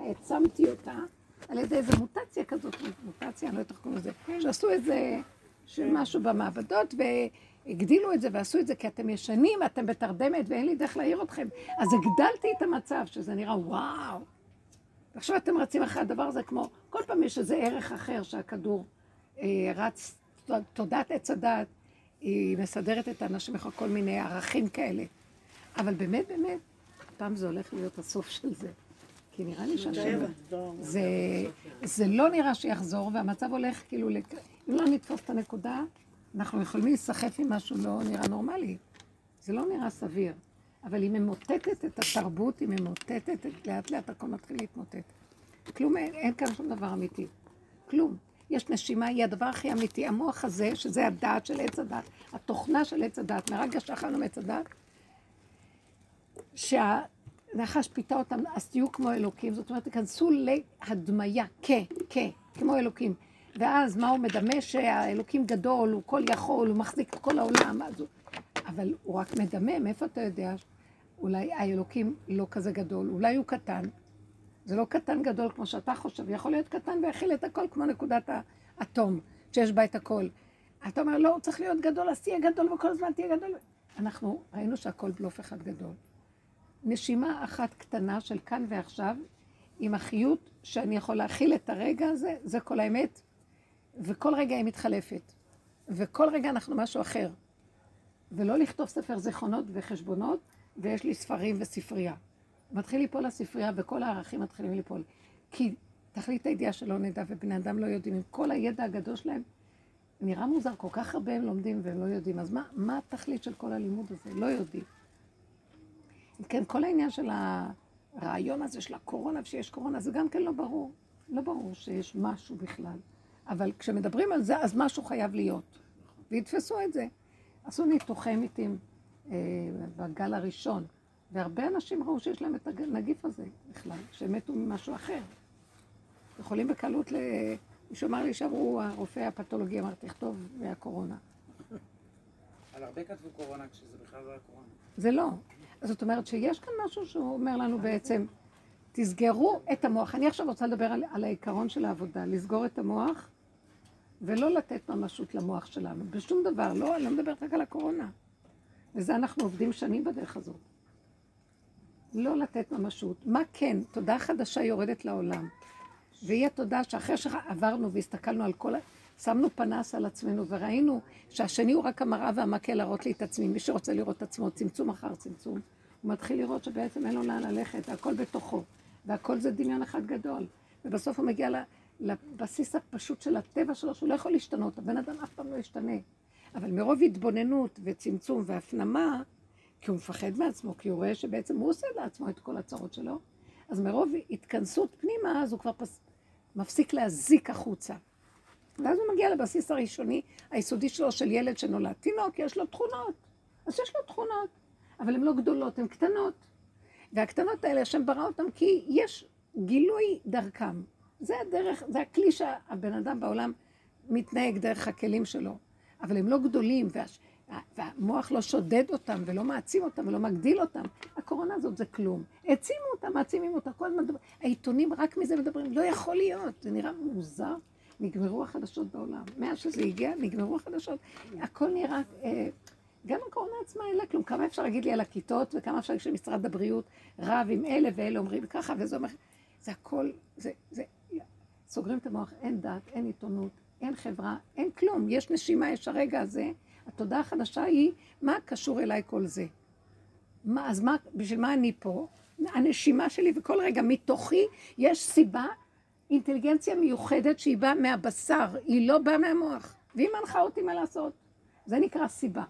העצמתי אותה על ידי איזו מוטציה כזאת, מוטציה, אני לא יודעת איך קוראים לזה, שעשו איזה משהו במעבדות והגדילו את זה ועשו את זה כי אתם ישנים, אתם בתרדמת ואין לי דרך להעיר אתכם. אז הגדלתי את המצב, שזה נראה וואו. ועכשיו אתם רצים אחרי הדבר הזה כמו, כל פעם יש איזה ערך אחר שהכדור אה, רץ, תודעת עץ הדת, היא מסדרת את האנשים אחר כל מיני ערכים כאלה. אבל באמת, באמת, פעם זה הולך להיות הסוף של זה. כי נראה לי שהשם... זה, זה לא נראה שיחזור, והמצב הולך כאילו... אם לא נתפוס את הנקודה, אנחנו יכולים להיסחף עם משהו לא נראה נורמלי. זה לא נראה סביר. אבל היא ממוטטת את התרבות, היא ממוטטת, לאט לאט הכל מתחיל להתמוטט. כלום, אין, אין כאן שום דבר אמיתי. כלום. יש נשימה, היא הדבר הכי אמיתי. המוח הזה, שזה הדעת של עץ הדת, התוכנה של עץ הדת, מרגע שאכלנו מעץ הדת, שהנחש פיתה אותם, אז תהיו כמו אלוקים. זאת אומרת, תיכנסו להדמיה, כ, כ, כמו אלוקים. ואז מה הוא מדמה? שהאלוקים גדול, הוא כל יכול, הוא מחזיק את כל העולם. אז הוא... אבל הוא רק מדמם, איפה אתה יודע? אולי האלוקים לא כזה גדול, אולי הוא קטן. זה לא קטן גדול כמו שאתה חושב, יכול להיות קטן ויכיל את הכל כמו נקודת האטום, שיש בה את הכל. אתה אומר, לא, צריך להיות גדול, אז תהיה גדול וכל הזמן תהיה גדול. אנחנו ראינו שהכל בלוף אחד גדול. נשימה אחת קטנה של כאן ועכשיו, עם החיות שאני יכול להכיל את הרגע הזה, זה כל האמת, וכל רגע היא מתחלפת. וכל רגע אנחנו משהו אחר. ולא לכתוב ספר זיכרונות וחשבונות, ויש לי ספרים וספרייה. מתחיל ליפול הספרייה וכל הערכים מתחילים ליפול. כי תכלית הידיעה שלא נדע ובני אדם לא יודעים, עם כל הידע הגדול שלהם, נראה מוזר, כל כך הרבה הם לומדים והם לא יודעים. אז מה, מה התכלית של כל הלימוד הזה? לא יודעים. כן, כל העניין של הרעיון הזה של הקורונה, ושיש קורונה, זה גם כן לא ברור. לא ברור שיש משהו בכלל. אבל כשמדברים על זה, אז משהו חייב להיות. ויתפסו את זה. עשו ניתוחי מיתים אה, בגל הראשון, והרבה אנשים ראו שיש להם את הנגיף הזה בכלל, שהם מתו ממשהו אחר. יכולים בקלות ל... מישהו אמר לי שאמרו, הרופא הפתולוגי אמר, תכתוב מהקורונה. על הרבה כתבו קורונה כשזה בכלל לא היה קורונה. זה לא. זאת אומרת שיש כאן משהו שהוא אומר לנו בעצם, תסגרו את המוח. אני עכשיו רוצה לדבר על, על העיקרון של העבודה, לסגור את המוח ולא לתת ממשות למוח שלנו, בשום דבר, לא, אני לא מדברת רק על הקורונה. וזה אנחנו עובדים שנים בדרך הזאת. לא לתת ממשות. מה כן? תודה חדשה יורדת לעולם. והיא התודה שאחרי שעברנו והסתכלנו על כל. שמנו פנס על עצמנו וראינו שהשני הוא רק המראה והמקל להראות לי את עצמי. מי שרוצה לראות את עצמו, צמצום אחר צמצום, הוא מתחיל לראות שבעצם אין לו לאן ללכת, הכל בתוכו. והכל זה דמיון אחד גדול. ובסוף הוא מגיע לבסיס הפשוט של הטבע שלו, שהוא לא יכול להשתנות. הבן אדם אף פעם לא ישתנה. אבל מרוב התבוננות וצמצום והפנמה, כי הוא מפחד מעצמו, כי הוא רואה שבעצם הוא עושה לעצמו את כל הצרות שלו, אז מרוב התכנסות פנימה, אז הוא כבר פס... מפסיק להזיק החוצה. ואז הוא מגיע לבסיס הראשוני, היסודי שלו, של ילד שנולד. תינוק, יש לו תכונות. אז יש לו תכונות, אבל הן לא גדולות, הן קטנות. והקטנות האלה, השם ברא אותן כי יש גילוי דרכם. זה הדרך, זה הכלי שהבן אדם בעולם מתנהג דרך הכלים שלו. אבל הם לא גדולים, וה, והמוח לא שודד אותם, ולא מעצים אותם, ולא מגדיל אותם. הקורונה הזאת זה כלום. העצימו אותם, מעצימים אותם, כל הזמן מדברים. העיתונים רק מזה מדברים, לא יכול להיות, זה נראה מוזר. נגמרו החדשות בעולם. מאז שזה הגיע, נגמרו החדשות. הכל נראה... אה, גם הקורונה עצמה אין לה כלום. כמה אפשר להגיד לי על הכיתות, וכמה אפשר להגיד שמשרד הבריאות רב עם אלה ואלה אומרים ככה, וזה אומר... זה הכל, זה, זה, סוגרים את המוח, אין דת, אין עיתונות, אין חברה, אין כלום. יש נשימה, יש הרגע הזה. התודעה החדשה היא, מה קשור אליי כל זה? מה, אז מה, בשביל מה אני פה? הנשימה שלי, וכל רגע מתוכי יש סיבה, אינטליגנציה מיוחדת שהיא באה מהבשר, היא לא באה מהמוח. והיא מנחה אותי מה לעשות. זה נקרא סיבה.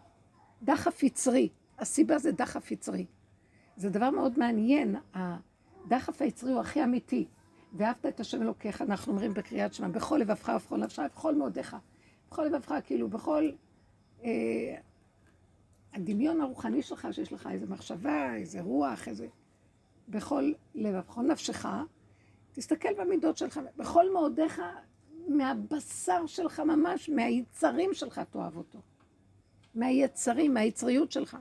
דחף יצרי. הסיבה זה דחף יצרי. זה דבר מאוד מעניין. הדחף היצרי הוא הכי אמיתי. ואהבת את השם אלוקיך, אנחנו אומרים בקריאת שמע, בכל לבבך ובכל נפשך ובכל מאודיך. בכל לבבך, כאילו, בכל אה, הדמיון הרוחני שלך, שיש לך איזו מחשבה, איזה רוח, איזה... בכל לבב, בכל נפשך, תסתכל במידות שלך, בכל מאודיך, מהבשר שלך ממש, מהיצרים שלך תאהב אותו. מהיצרים, מהיצריות שלך.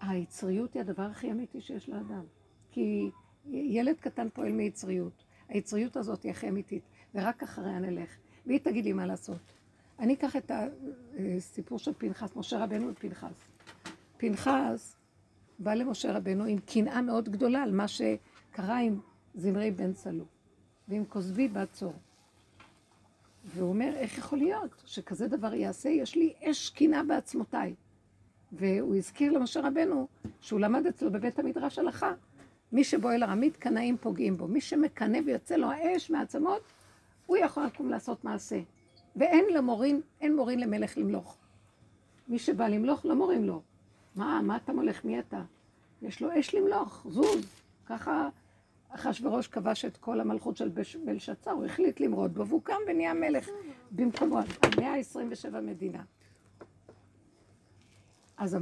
היצריות היא הדבר הכי אמיתי שיש לאדם. כי ילד קטן פועל מיצריות. היצריות הזאת היא הכי אמיתית, ורק אחריה נלך. והיא תגיד לי מה לעשות. אני אקח את הסיפור של פנחס, משה רבנו ופנחס. פנחס בא למשה רבנו עם קנאה מאוד גדולה על מה שקרה עם זמרי בן צלו, ועם כוזבי בת צור. והוא אומר, איך יכול להיות שכזה דבר יעשה? יש לי אש קנאה בעצמותיי. והוא הזכיר למשה רבנו שהוא למד אצלו בבית המדרש הלכה. מי שבו אל ארמית, קנאים פוגעים בו. מי שמקנא ויוצא לו האש מעצמות, הוא יכול לקום לעשות מעשה. ואין למורין, אין מורין למלך למלוך. מי שבא למלוך, לא מורים לו. מה, מה אתה מולך? מי אתה? יש לו אש למלוך, זוז. ככה אחשוורוש כבש את כל המלכות של בלשצר, הוא החליט למרוד בו, והוא קם ונהיה מלך במקומו, המאה ה-27 מדינה. אז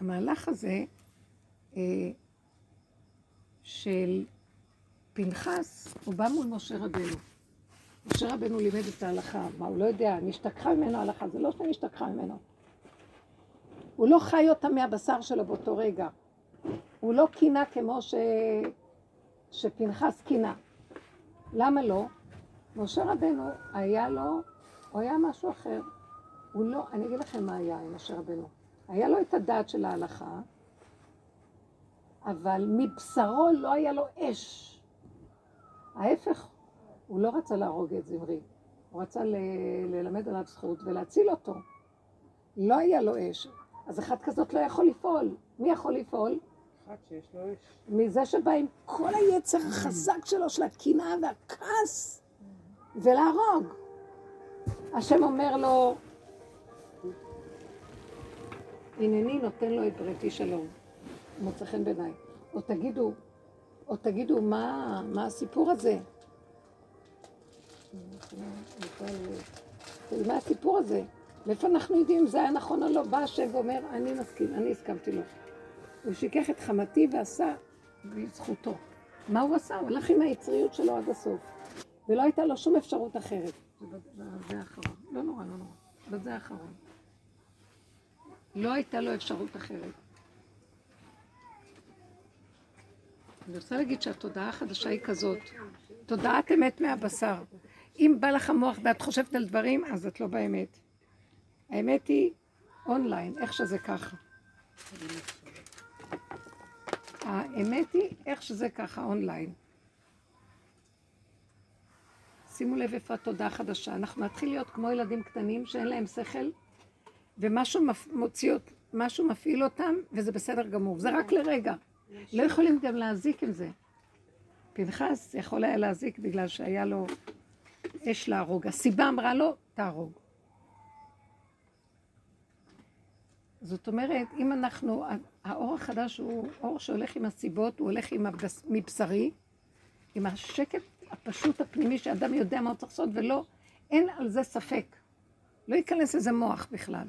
המהלך הזה אה, של פנחס, הוא בא מול משה רבנו. משה רבנו לימד את ההלכה, מה הוא לא יודע, נשתכחה ממנו ההלכה, זה לא שנשתכחה ממנו. הוא לא חי אותה מהבשר שלו באותו רגע. הוא לא קינה כמו ש... שפנחס קינה. למה לא? משה רבנו היה לו, הוא היה משהו אחר. הוא לא, אני אגיד לכם מה היה עם משה רבנו. היה לו את הדעת של ההלכה, אבל מבשרו לא היה לו אש. ההפך, הוא לא רצה להרוג את זמרי, הוא רצה ל- ללמד עליו זכות ולהציל אותו. לא היה לו אש. אז אחד כזאת לא יכול לפעול. מי יכול לפעול? אחד שיש לו אש. מזה שבא עם כל היצר החזק שלו, של הקנאה והכעס, ולהרוג. השם אומר לו, הנני נותן לו את בריתי שלום. מוצא חן בעיניי. או תגידו, או תגידו, מה, מה הסיפור הזה? מה הסיפור הזה? מאיפה אנחנו יודעים אם זה היה נכון או לא? בא השם ואומר, אני מסכים, אני הסכמתי לו. הוא שיקח את חמתי ועשה בזכותו. מה הוא עשה? הוא הלך עם היצריות שלו עד הסוף. ולא הייתה לו שום אפשרות אחרת. זה האחרון. לא נורא, לא נורא. אבל זה האחרון. לא הייתה לו אפשרות אחרת. אני רוצה להגיד שהתודעה החדשה היא כזאת, תודעת אמת מהבשר. אם בא לך המוח ואת חושבת על דברים, אז את לא באמת. האמת היא אונליין, איך שזה ככה. האמת היא איך שזה ככה אונליין. שימו לב איפה התודעה החדשה. אנחנו נתחיל להיות כמו ילדים קטנים שאין להם שכל, ומשהו מוציא, משהו מפעיל אותם, וזה בסדר גמור. זה רק לרגע. לא יכולים גם להזיק עם זה. פנחס יכול היה להזיק בגלל שהיה לו אש להרוג. הסיבה אמרה לו, תהרוג. זאת אומרת, אם אנחנו, האור החדש הוא אור שהולך עם הסיבות, הוא הולך עם הבס, מבשרי, עם השקט הפשוט הפנימי שאדם יודע מה הוא צריך לעשות, ולא, אין על זה ספק. לא ייכנס איזה מוח בכלל.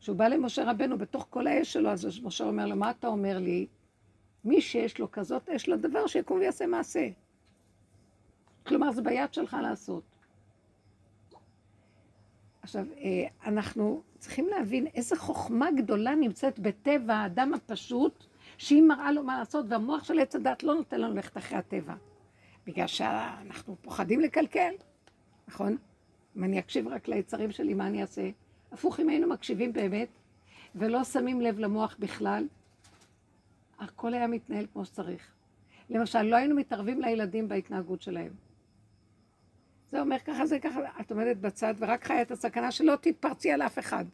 כשהוא בא למשה רבנו בתוך כל האש שלו, אז משה אומר לו, מה אתה אומר לי? מי שיש לו כזאת אש לדבר, שיקום ויעשה מעשה. כלומר, זה ביד שלך לעשות. עכשיו, אה, אנחנו צריכים להבין איזה חוכמה גדולה נמצאת בטבע האדם הפשוט, שהיא מראה לו מה לעשות, והמוח של עץ הדת לא נותן לנו ללכת אחרי הטבע. בגלל שאנחנו פוחדים לקלקל, נכון? אם אני אקשיב רק ליצרים שלי, מה אני אעשה? הפוך, אם היינו מקשיבים באמת, ולא שמים לב למוח בכלל, הכל היה מתנהל כמו שצריך. למשל, לא היינו מתערבים לילדים בהתנהגות שלהם. זה אומר ככה, זה ככה, את עומדת בצד ורק חיה את הסכנה שלא תתפרצי על אף אחד.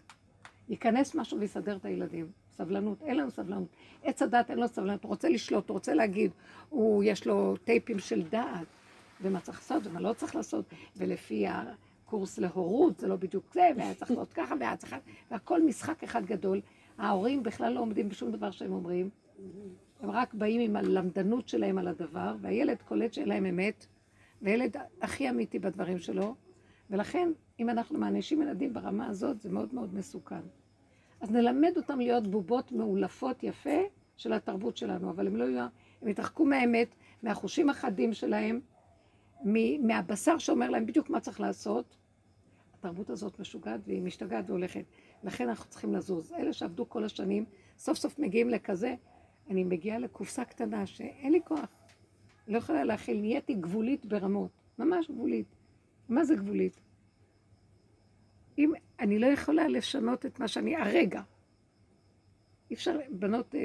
ייכנס משהו ויסדר את הילדים. סבלנות, אין לנו סבלנות. עץ הדת אין לו סבלנות, הוא רוצה לשלוט, הוא רוצה להגיד, הוא, יש לו טייפים של דעת, ומה צריך לעשות ומה לא צריך לעשות, ולפי הקורס להורות, זה לא בדיוק זה, והיה צריך לעשות ככה, והיה צריך... והכל משחק אחד גדול. ההורים בכלל לא עומדים בשום דבר שהם אומרים, הם רק באים עם הלמדנות שלהם על הדבר, והילד קולט שאין להם אמת, והילד הכי אמיתי בדברים שלו, ולכן, אם אנחנו מענישים ילדים ברמה הזאת, זה מאוד מאוד מסוכן. אז נלמד אותם להיות בובות מאולפות יפה של התרבות שלנו, אבל הם לא יהיו, הם יתרחקו מהאמת, מהחושים החדים שלהם, מהבשר שאומר להם בדיוק מה צריך לעשות. התרבות הזאת משוגעת והיא משתגעת והולכת. לכן אנחנו צריכים לזוז. אלה שעבדו כל השנים, סוף סוף מגיעים לכזה, אני מגיעה לקופסה קטנה שאין לי כוח. לא יכולה להכיל, נהייתי גבולית ברמות, ממש גבולית. מה זה גבולית? אם אני לא יכולה לשנות את מה שאני הרגע. אי אפשר, בנות אה,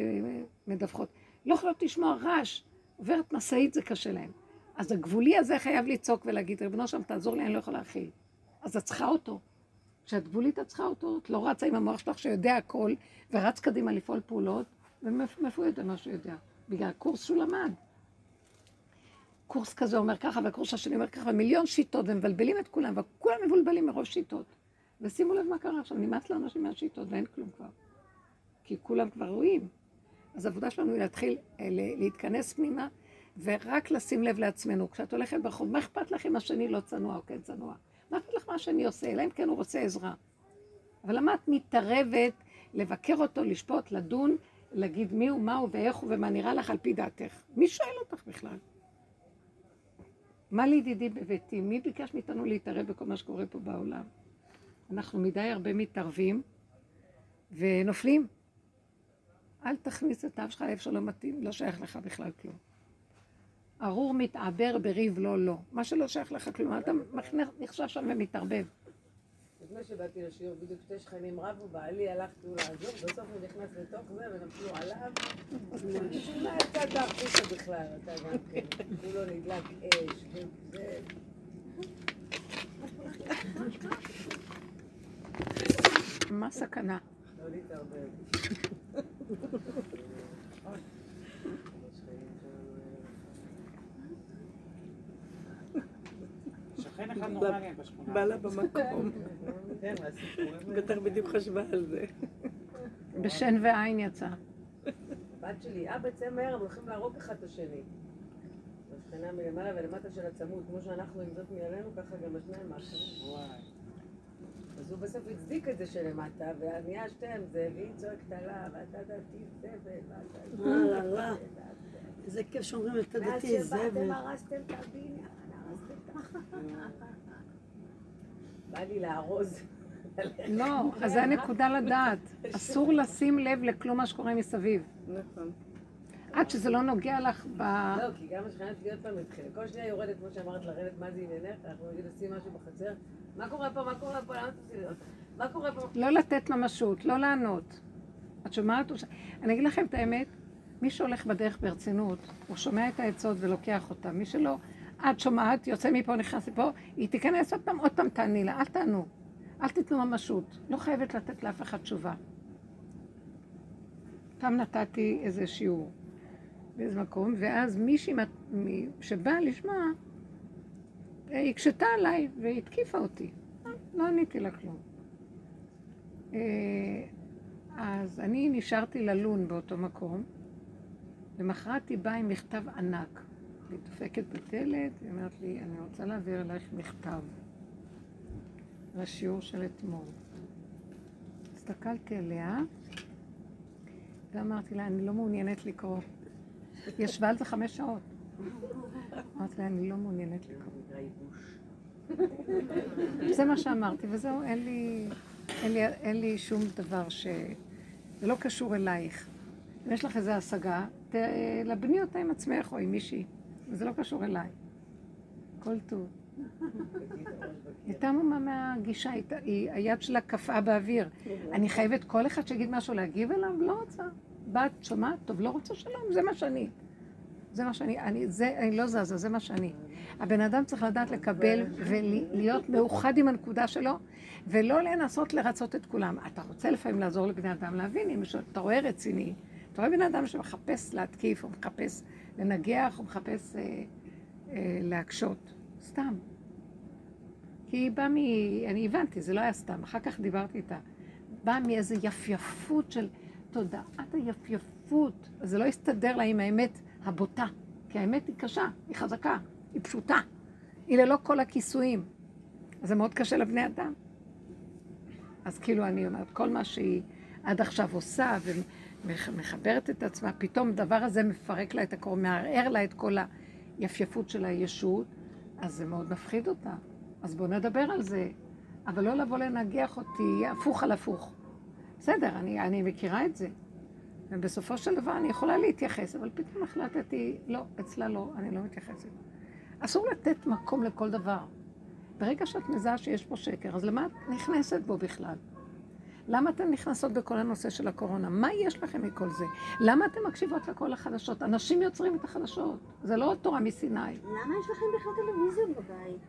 מדווחות, לא יכולות לשמוע רעש, עוברת משאית זה קשה להן. אז הגבולי הזה חייב לצעוק ולהגיד, ריבונו שם, תעזור לי, אני לא יכולה להכיל. אז את צריכה אותו. כשאת גבולית את צריכה אותו, את לא רצה עם המוח שלך שיודע הכל, ורץ קדימה לפעול פעולות, ומאיפה הוא יודע מה שהוא יודע? בגלל הקורס שהוא למד. קורס כזה אומר ככה, והקורס השני אומר ככה, מיליון שיטות, ומבלבלים את כולם, וכולם מבולבלים מרוב שיטות. ושימו לב מה קרה עכשיו, נמאס לאנשים מהשיטות ואין כלום כבר. כי כולם כבר רואים. אז העבודה שלנו היא להתחיל אה, להתכנס פנימה, ורק לשים לב לעצמנו. כשאת הולכת ברחוב, מה אכפת לך אם השני לא צנוע או כן צנוע? מה אכפת לך מה השני עושה, אלא אם כן הוא רוצה עזרה. אבל למה את מתערבת לבקר אותו, לשפוט, לדון, להגיד מי הוא, מה הוא ואיך הוא ומה נראה לך על פי דעתך? מי שואל אותך בכלל? מה לידידי בביתי? מי ביקש מאיתנו להתערב בכל מה שקורה פה בעולם? אנחנו מדי הרבה מתערבים ונופלים. אל תכניס את האף שלך לאיפה שלא מתאים, לא שייך לך בכלל כלום. ארור מתעבר בריב לא לא. מה שלא שייך לך כלום, אתה נחשב שם ומתערבב. לפני שבאתי לשיעור, בדיוק שתי שכנים רבו, בעלי הלך כאילו לעזור, בסוף הוא נכנס לתוך זה ונפלו עליו. בשביל מה יצאת החוצה בכלל, אתה גם כן, כולו נדלק אש, וזה... מה הסכנה? לא להתערבב. בשכונה. בעלה במקום. בטח בדיוק חשבה על זה. בשן ועין יצא. בת שלי, אה בצמר, הם הולכים להרוג אחד את השני. השכנה מלמעלה ולמטה של הצמוד, כמו שאנחנו עם זאת מעלינו, ככה גם השניים. וואי. אז הוא בסוף הצדיק את זה שלמטה, ונהיה שתיהם זה, והיא צועקת עליו, ואתה דתי זבל, ואתה... איזה כיף שאומרים את הדתי מאז שבאתם זבל. הרסתם את הבניין, הרסתם את ה... בא לי לארוז. לא, אז זה הנקודה לדעת. אסור לשים לב לכלום מה שקורה מסביב. נכון. עד שזה לא נוגע לך ב... לא, כי גם השכנה פעם התחילה. כל שניה יורדת, כמו שאמרת, לרדת, מה זה עניינך? אנחנו נגיד עושים משהו בחצר. מה קורה פה? מה קורה פה? למה לי? מה קורה פה? לא לתת ממשות, לא לענות. את שומעת? אני אגיד לכם את האמת, מי שהולך בדרך ברצינות, הוא שומע את העצות ולוקח אותה. מי שלא, את שומעת, יוצא מפה, נכנס לפה, היא תיכנס עוד פעם, עוד פעם תעני לה, אל תענו. אל תיתנו ממשות. לא חייבת לתת לאף אחד תשובה. פעם נתתי איזה שיעור באיזה מקום, ואז מישהי שבאה לשמוע, אה, הקשתה עליי והתקיפה אותי. אה, לא עניתי לה כלום. אה, אז אני נשארתי ללון באותו מקום, למחרת היא באה עם מכתב ענק. היא דופקת בדלת, היא אומרת לי, אני רוצה להעביר אלייך מכתב לשיעור של אתמול. הסתכלתי עליה ואמרתי לה, אני לא מעוניינת לקרוא. היא ישבה על זה חמש שעות. אמרתי לה, אני לא מעוניינת לקרוא. זה מה שאמרתי, וזהו, אין לי, אין לי, אין לי שום דבר ש... זה לא קשור אלייך. אם יש לך איזו השגה, תלבני אותה עם עצמך או עם מישהי. זה לא קשור אליי. כל טוב. הייתה מומה מהגישה, היד שלה קפאה באוויר. אני חייבת כל אחד שיגיד משהו להגיב אליו? לא רוצה. בת, שומעת? טוב, לא רוצה שלום, זה מה שאני. זה מה שאני, אני, זה, אני לא זזה, זה מה שאני. הבן אדם צריך לדעת לקבל ולהיות מאוחד עם הנקודה שלו, ולא לנסות לרצות את כולם. אתה רוצה לפעמים לעזור לבני אדם להבין, אם אתה רואה רציני, אתה רואה בן אדם שמחפש להתקיף, או מחפש לנגח, או מחפש אה, אה, להקשות. סתם. כי היא באה מ... אני הבנתי, זה לא היה סתם, אחר כך דיברתי איתה. באה מאיזו יפייפות של תודעת היפייפות. זה לא הסתדר לה עם האמת הבוטה, כי האמת היא קשה, היא חזקה, היא פשוטה. היא ללא כל הכיסויים. אז זה מאוד קשה לבני אדם. אז כאילו אני אומרת, כל מה שהיא עד עכשיו עושה ומחברת את עצמה, פתאום הדבר הזה מפרק לה את הקור, מערער לה את כל היפייפות של הישות, אז זה מאוד מפחיד אותה. אז בואו נדבר על זה. אבל לא לבוא לנגח אותי הפוך על הפוך. בסדר, אני, אני מכירה את זה. ובסופו של דבר אני יכולה להתייחס, אבל פתאום החלטתי, לא, אצלה לא, אני לא מתייחסת. אסור לתת מקום לכל דבר. ברגע שאת מזהה שיש פה שקר, אז למה את נכנסת בו בכלל? למה אתן נכנסות בכל הנושא של הקורונה? מה יש לכם מכל זה? למה אתן מקשיבות לכל החדשות? אנשים יוצרים את החדשות, זה לא תורה מסיני. למה יש לכם בכלל טלוויזיות בבית?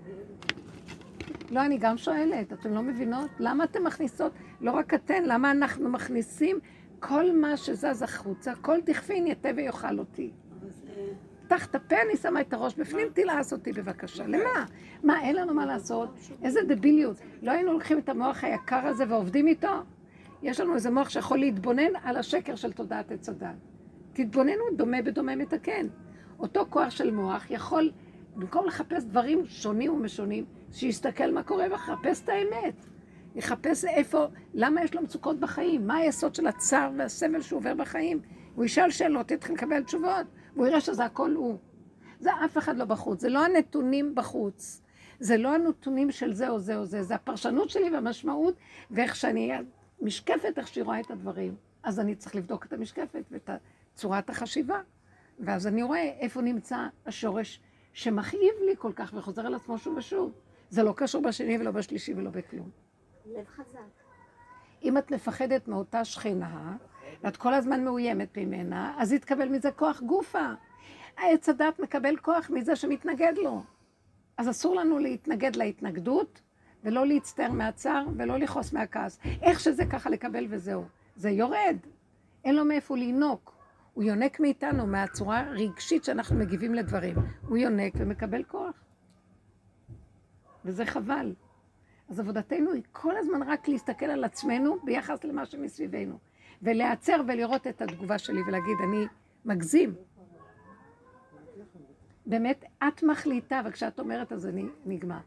לא, אני גם שואלת, אתן לא מבינות? למה אתן מכניסות, לא רק אתן, למה אנחנו מכניסים כל מה שזז החוצה, כל דכפין יתה ויאכל אותי. פתח את הפה, אני שמה את הראש בפנים, תלעס אותי בבקשה. למה? מה, אין לנו מה לעשות? איזה דביליות. לא היינו לוקחים את המוח היקר הזה ועובדים איתו? יש לנו איזה מוח שיכול להתבונן על השקר של תודעת עץ הדת. תתבוננו, דומה בדומה מתקן. אותו כוח של מוח יכול, במקום לחפש דברים שונים ומשונים, שיסתכל מה קורה ויחפש את האמת. יחפש איפה, למה יש לו מצוקות בחיים, מה היסוד של הצער והסמל שהוא עובר בחיים. הוא ישאל שאלות, יתחיל לקבל תשובות. והוא יראה שזה הכל הוא. זה אף אחד לא בחוץ, זה לא הנתונים בחוץ. זה לא הנתונים של זה או זה או זה, זה הפרשנות שלי והמשמעות, ואיך שאני, משקפת, איך שהיא רואה את הדברים. אז אני צריך לבדוק את המשקפת ואת צורת החשיבה. ואז אני רואה איפה נמצא השורש שמכאיב לי כל כך וחוזר על עצמו שוב ושוב. זה לא קשור בשני ולא בשלישי ולא בכלום. לב חזק. אם את מפחדת מאותה שכנה, ואת כל הזמן מאוימת ממנה, אז יתקבל מזה כוח גופה. העץ הדת מקבל כוח מזה שמתנגד לו. אז אסור לנו להתנגד להתנגדות, ולא להצטער מהצער, ולא לכעוס מהכעס. איך שזה ככה לקבל וזהו. זה יורד. אין לו מאיפה לינוק. הוא יונק מאיתנו, מהצורה הרגשית שאנחנו מגיבים לדברים. הוא יונק ומקבל כוח. וזה חבל. אז עבודתנו היא כל הזמן רק להסתכל על עצמנו ביחס למה שמסביבנו. ולהיעצר ולראות את התגובה שלי ולהגיד, אני מגזים. באמת, את מחליטה, וכשאת אומרת אז אני נגמר.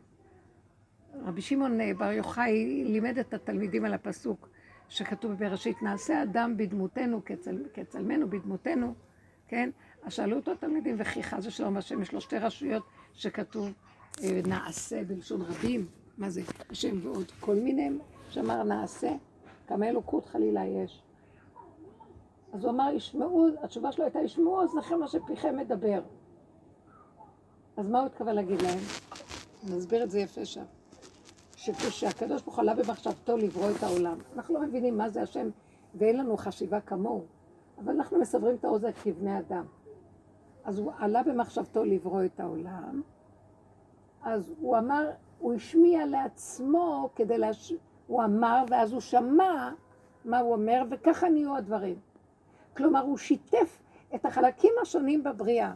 רבי שמעון בר יוחאי לימד את התלמידים על הפסוק שכתוב בראשית, נעשה אדם בדמותנו כצל, כצלמנו בדמותנו, כן? אז שאלו אותו התלמידים, וכי חס ושלום השם, יש לו שתי רשויות שכתוב אה, נעשה בלשון רבים, מה זה? השם ועוד כל מיני, שאמר נעשה, כמה אלוקות חלילה יש. אז הוא אמר, ישמעו, התשובה שלו הייתה, ישמעו אוזניכם מה שפיכם מדבר. אז מה הוא התכוון להגיד להם? נסביר את זה יפה שם. שכשהקדוש ברוך הוא עלה במחשבתו לברוא את העולם, אנחנו לא מבינים מה זה השם ואין לנו חשיבה כמוהו, אבל אנחנו מסברים את האוזן כבני אדם. אז הוא עלה במחשבתו לברוא את העולם, אז הוא אמר, הוא השמיע לעצמו כדי להש... הוא אמר, ואז הוא שמע מה הוא אומר, וככה נהיו הדברים. כלומר, הוא שיתף את החלקים השונים בבריאה.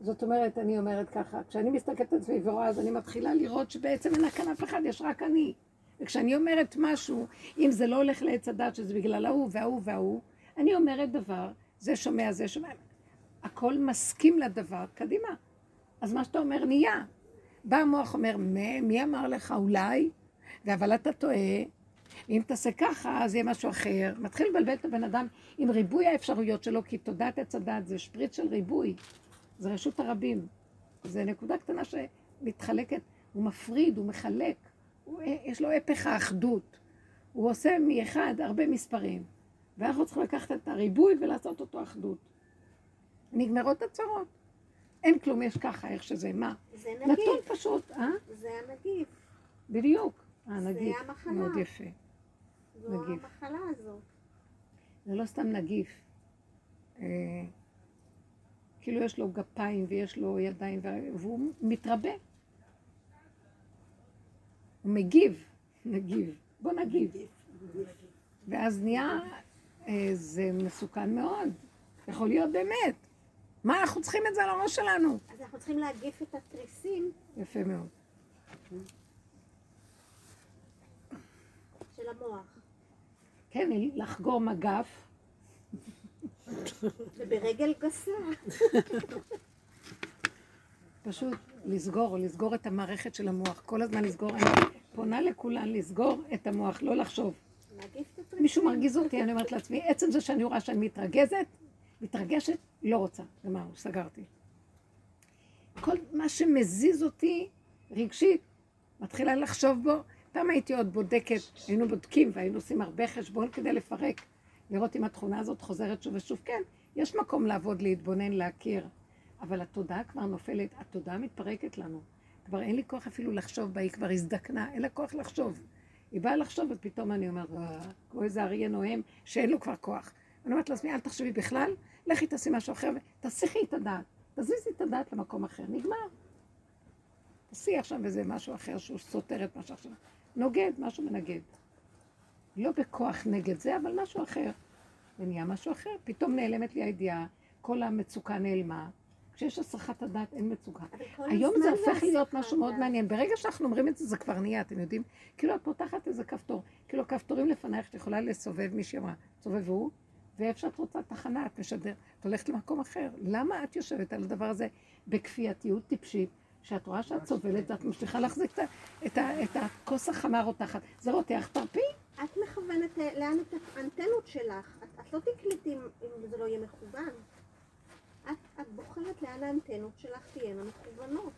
זאת אומרת, אני אומרת ככה, כשאני מסתכלת על עצמי ורואה, אז אני מתחילה לראות שבעצם אין כאן אף אחד, יש רק אני. וכשאני אומרת משהו, אם זה לא הולך לעץ הדת, שזה בגלל ההוא וההוא וההוא, אני אומרת דבר, זה שומע, זה שומע. הכל מסכים לדבר, קדימה. אז מה שאתה אומר נהיה. בא המוח אומר, מי, אמר לך אולי? אבל אתה טועה, אם תעשה ככה, אז יהיה משהו אחר. מתחיל לבלבל את הבן אדם עם ריבוי האפשרויות שלו, כי תודעת עץ הדת זה שפריץ של ריבוי. זה רשות הרבים. זה נקודה קטנה שמתחלקת, הוא מפריד, הוא מחלק. הוא, יש לו הפך האחדות. הוא עושה מאחד הרבה מספרים. ואנחנו צריכים לקחת את הריבוי ולעשות אותו אחדות. נגמרות הצרות. אין כלום, יש ככה, איך שזה, מה? זה נגיף. נתון פשוט, אה? זה הנגיף. בדיוק. הנגיף. זה המחלה. מאוד יפה. נגיף. המחלה. זה לא סתם נגיף. אה, כאילו יש לו גפיים ויש לו ידיים, והוא מתרבה. הוא מגיב, נגיב. בוא נגיב. ואז נהיה, אה, זה מסוכן מאוד. יכול להיות באמת. מה אנחנו צריכים את זה על הראש שלנו? אז אנחנו צריכים להגיף את התריסים יפה מאוד. של המוח. כן, לחגור מגף. וברגל גסה. פשוט לסגור, לסגור את המערכת של המוח. כל הזמן לסגור. אני פונה לכולן לסגור את המוח, לא לחשוב. מישהו מרגיז אותי, אני אומרת לעצמי, עצם זה שאני רואה שאני מתרגזת, מתרגשת, לא רוצה. גמרנו, סגרתי. כל מה שמזיז אותי רגשית, מתחילה לחשוב בו. פעם הייתי עוד בודקת, היינו בודקים והיינו עושים הרבה חשבון כדי לפרק לראות אם התכונה הזאת חוזרת שוב ושוב. כן, יש מקום לעבוד, להתבונן, להכיר, אבל התודעה כבר נופלת, התודעה מתפרקת לנו. כבר אין לי כוח אפילו לחשוב בה, היא כבר הזדקנה, אין לה כוח לחשוב. היא באה לחשוב ופתאום אני אומרת, כמו איזה אריה נוהם שאין לו כבר כוח. אני אומרת לעצמי, אל תחשבי בכלל, לכי תעשי משהו אחר ותסיכי את הדעת. תזיזי את הדעת למקום אחר, נגמר. תעשי עכשיו איזה משהו אחר שהוא סותר את מה שעכשיו. נוגד, משהו מנגד. לא בכוח נגד זה, אבל משהו אחר. ונהיה משהו אחר, פתאום נעלמת לי הידיעה, כל המצוקה נעלמה. כשיש הסחת הדעת אין מצוקה. היום זה הופך להיות משהו מאוד. מעניין. ברגע שאנחנו אומרים את זה, זה כבר נהיה, אתם יודעים? כאילו את פותחת איזה כפתור. כאילו כפתורים לפנייך, את יכולה לסובב, מישהי אמרה, סובבו, ואיפה שאת רוצה תחנה, את משדר, את הולכת למקום אחר. למה את יושבת על הדבר הזה בכפייתיות טיפשית, שאת רואה שאת סובלת ואת ממשיכה להחזיק את הכוס החמה רותחת? זה רותח, תרפי. את מכוונת אה, לאן את האנטנות שלך. את, לא תקליט אם, זה לא יהיה מכוון. את, בוחרת לאן האנטנות שלך תהיינה מכוונות.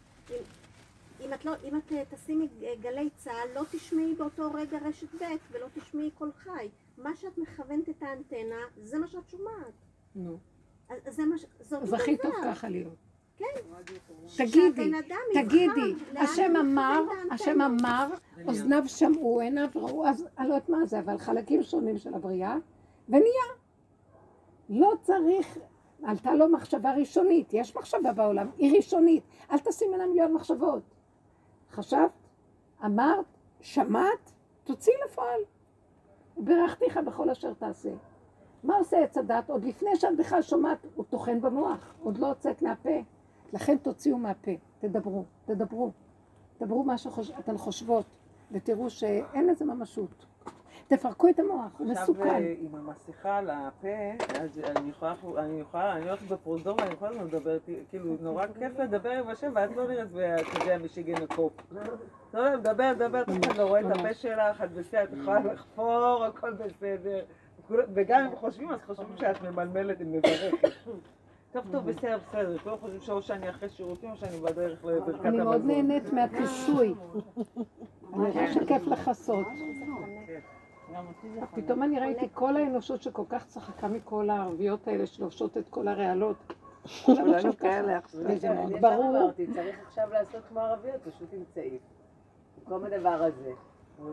אם, את, לא, אם את אה, תשימי אה, גלי צה"ל, לא תשמעי באותו רגע רשת ב' ולא תשמעי קול חי. מה שאת מכוונת את האנטנה, זה מה שאת שומעת. נו, אז זה מה ש... אז הכי טוב. ככה להיות. כן. תגידי, תגידי, השם אמר, השם. אמר, אוזניו שמעו, עיניו ראו, אז אני לא יודעת מה זה, אבל חלקים שונים של הבריאה, ונהיה. לא צריך, עלתה לו מחשבה ראשונית, יש מחשבה בעולם, היא ראשונית, אל תשים ממנה מיליון מחשבות. חשבת, אמרת, שמעת, תוציאי לפועל. ברכתיך בכל אשר תעשה. מה עושה עץ הדת? עוד לפני שאת בכלל שומעת, הוא טוחן במוח, עוד לא יוצאת מהפה. לכן תוציאו מהפה, תדברו, תדברו. תדברו מה שאתן חושבות, ותראו שאין לזה ממשות. תפרקו את המוח, הוא עכשיו מסוכן. אה, עם המסכה על הפה, אז אני יכולה, אני יכולה, אני הולכת בפרוזדור ואני כל הזמן מדברת, כאילו נורא כיף לדבר עם השם ואת לא נראית, אתה יודע, מישיגן הקופ. לא, מדבר, מדבר, אף אחד לא רואה את הפה שלך, את בסדר, את יכולה לחפור, הכל בסדר. וגם אם חושבים, אז חושבים שאת ממלמלת, מברכת. טוב, טוב, בסדר, בסדר. כולם חושבים שאו שאני אחרי שירותים או שאני בדרך לברכת אני מאוד המזון. נהנית מהכיסוי. אני שכיף לכסות. גם אותי זה חמור. פתאום אני ראיתי כל האנושות שכל כך צחקה מכל הערביות האלה שלובשות את כל הרעלות. עכשיו. וזה מאוד אני ברור. אמרתי, צריך עכשיו לעשות כמו ערביות, פשוט עם צעיף. במקום הדבר הזה.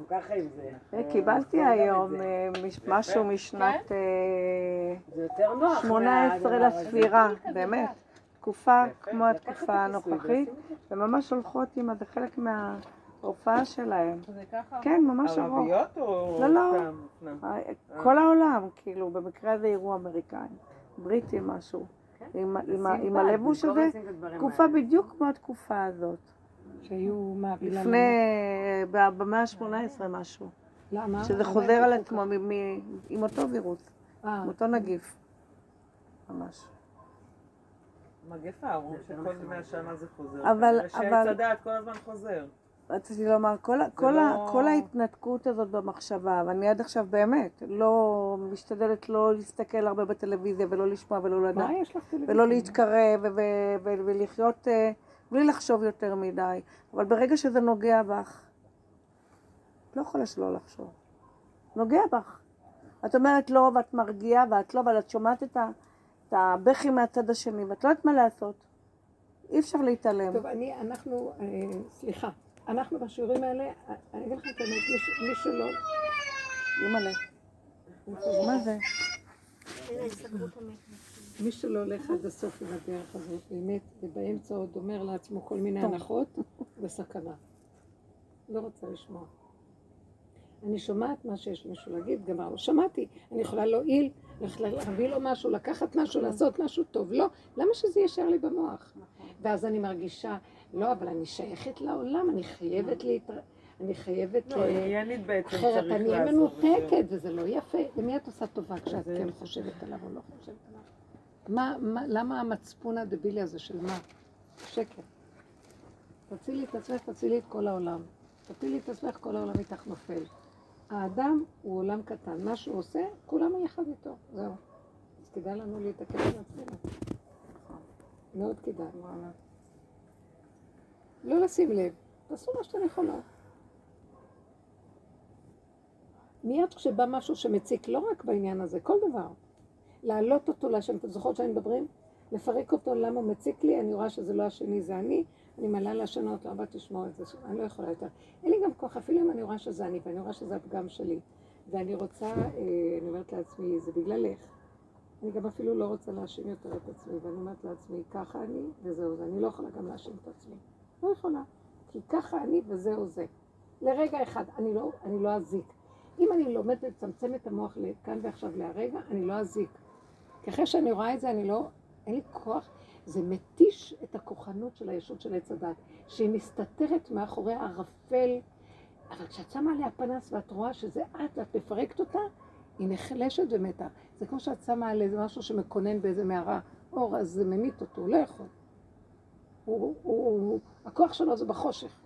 ככה עם זה. אה, קיבלתי את היום. אה, מש- משהו משנת אה, זה יותר נוח 18 מהדבר הזה. לספירה, באמת. תקופה כמו התקופה הנוכחית, וממש הולכות עם זה חלק מההופעה שלהם. זה ככה? כן, ממש הרוב. ערביות או לא, לא. אה, כל העולם, כאילו, במקרה הזה יראו אמריקאים, בריטים משהו. עם ה- עם הלבוש הזה, תקופה. בדיוק כמו התקופה הזאת. שהיו מה, בגלל לפני, במאה ה-18 משהו. למה? שזה למה חוזר על עצמו עם אותו וירוס, אה, עם אותו נגיף. ממש. מגפה, אומרים שכל מאה שנה זה חוזר. אבל- אבל- הדעת כל הזמן חוזר. רציתי לומר, כל, כל, ה- לא- כל ההתנתקות הזאת במחשבה, ואני עד עכשיו באמת לא משתדלת לא להסתכל הרבה בטלוויזיה ולא לשמוע ולא לדעת, מה יש לך טלוויזיה? ולא להתקרב ו- ו- ו- ולחיות אה, בלי לחשוב יותר מדי, אבל ברגע שזה נוגע בך, את לא יכולה שלא לחשוב. נוגע בך. את אומרת לא ואת מרגיעה ואת לא, אבל את שומעת את, ה, את הבכי מהצד השני ואת לא יודעת מה לעשות. אי אפשר להתעלם. טוב, אני, אנחנו, אה, סליחה, אנחנו בשיעורים האלה, אה, אני אגיד לכם את האמת, מי- מי שלא, אימא'לה. מה זה? מי שלא הולך עד הסוף עם הדרך הזאת, באמת, ובאמצע עוד אומר לעצמו כל מיני הנחות, בסכנה. לא רוצה לשמוע. אני שומעת מה שיש מישהו להגיד, גמרנו. שמעתי, אני יכולה להועיל, להביא לו משהו, לקחת משהו, לעשות משהו טוב. לא, למה שזה יישאר לי במוח? ואז אני מרגישה, לא, אבל אני שייכת לעולם, אני חייבת להתר... אני חייבת... לא, אה, עניינית בעצם צריך אחרת לעשות. אני אהיה. מנותקת, וזה לא יפה. למי את עושה טובה כשאת זה- כן חושבת עליו או לא חושבת עליו? מה, מה, למה המצפון הדבילי הזה של מה? שקר. תצילי את עצמך, תצילי את כל העולם. תפילי את עצמך, כל העולם איתך נופל. האדם הוא עולם קטן, מה שהוא עושה, כולם יחד איתו, זהו. אז כדאי לנו להתעכב על עצמנו. מאוד כדאי. לא לשים לב, תעשו מה שאתם יכולות. מיד כשבא משהו שמציק, לא רק בעניין הזה, כל דבר, להעלות אותו להשם, אתם זוכרות שאני מדברים? לפרק אותו למה הוא מציק לי, אני רואה שזה לא השני, זה אני, אני מעלה לשנות, לא באתי לשמוע את זה, אני לא יכולה יותר. אין לי גם כוח, אפילו אם אני רואה שזה אני, ואני רואה שזה הפגם שלי, ואני רוצה, אה, אני אומרת לעצמי, זה בגללך. אני גם אפילו לא רוצה להאשים יותר את עצמי, ואני אומרת לעצמי, ככה אני, וזהו זה. אני לא יכולה גם להאשים את עצמי. לא יכולה. כי ככה אני, וזהו זה. לרגע אחד, אני לא, אני לא אזיק. אם אני לומדת לצמצם את המוח לכאן ועכשיו להרגע, אני לא אזיק. כי אחרי שאני רואה את זה, אני לא, אין לי כוח. זה מתיש את הכוחנות של הישות של עץ הדת, שהיא מסתתרת מאחורי הערפל, אבל כשאת שמה עליה פנס ואת רואה שזה את ואת מפרקת אותה, היא נחלשת ומתה. זה כמו שאת שמה על איזה משהו שמקונן באיזה מערה אור, אז זה ממית אותו, הוא לא יכול. הוא, הוא, הוא, הכוח שלו זה בחושך.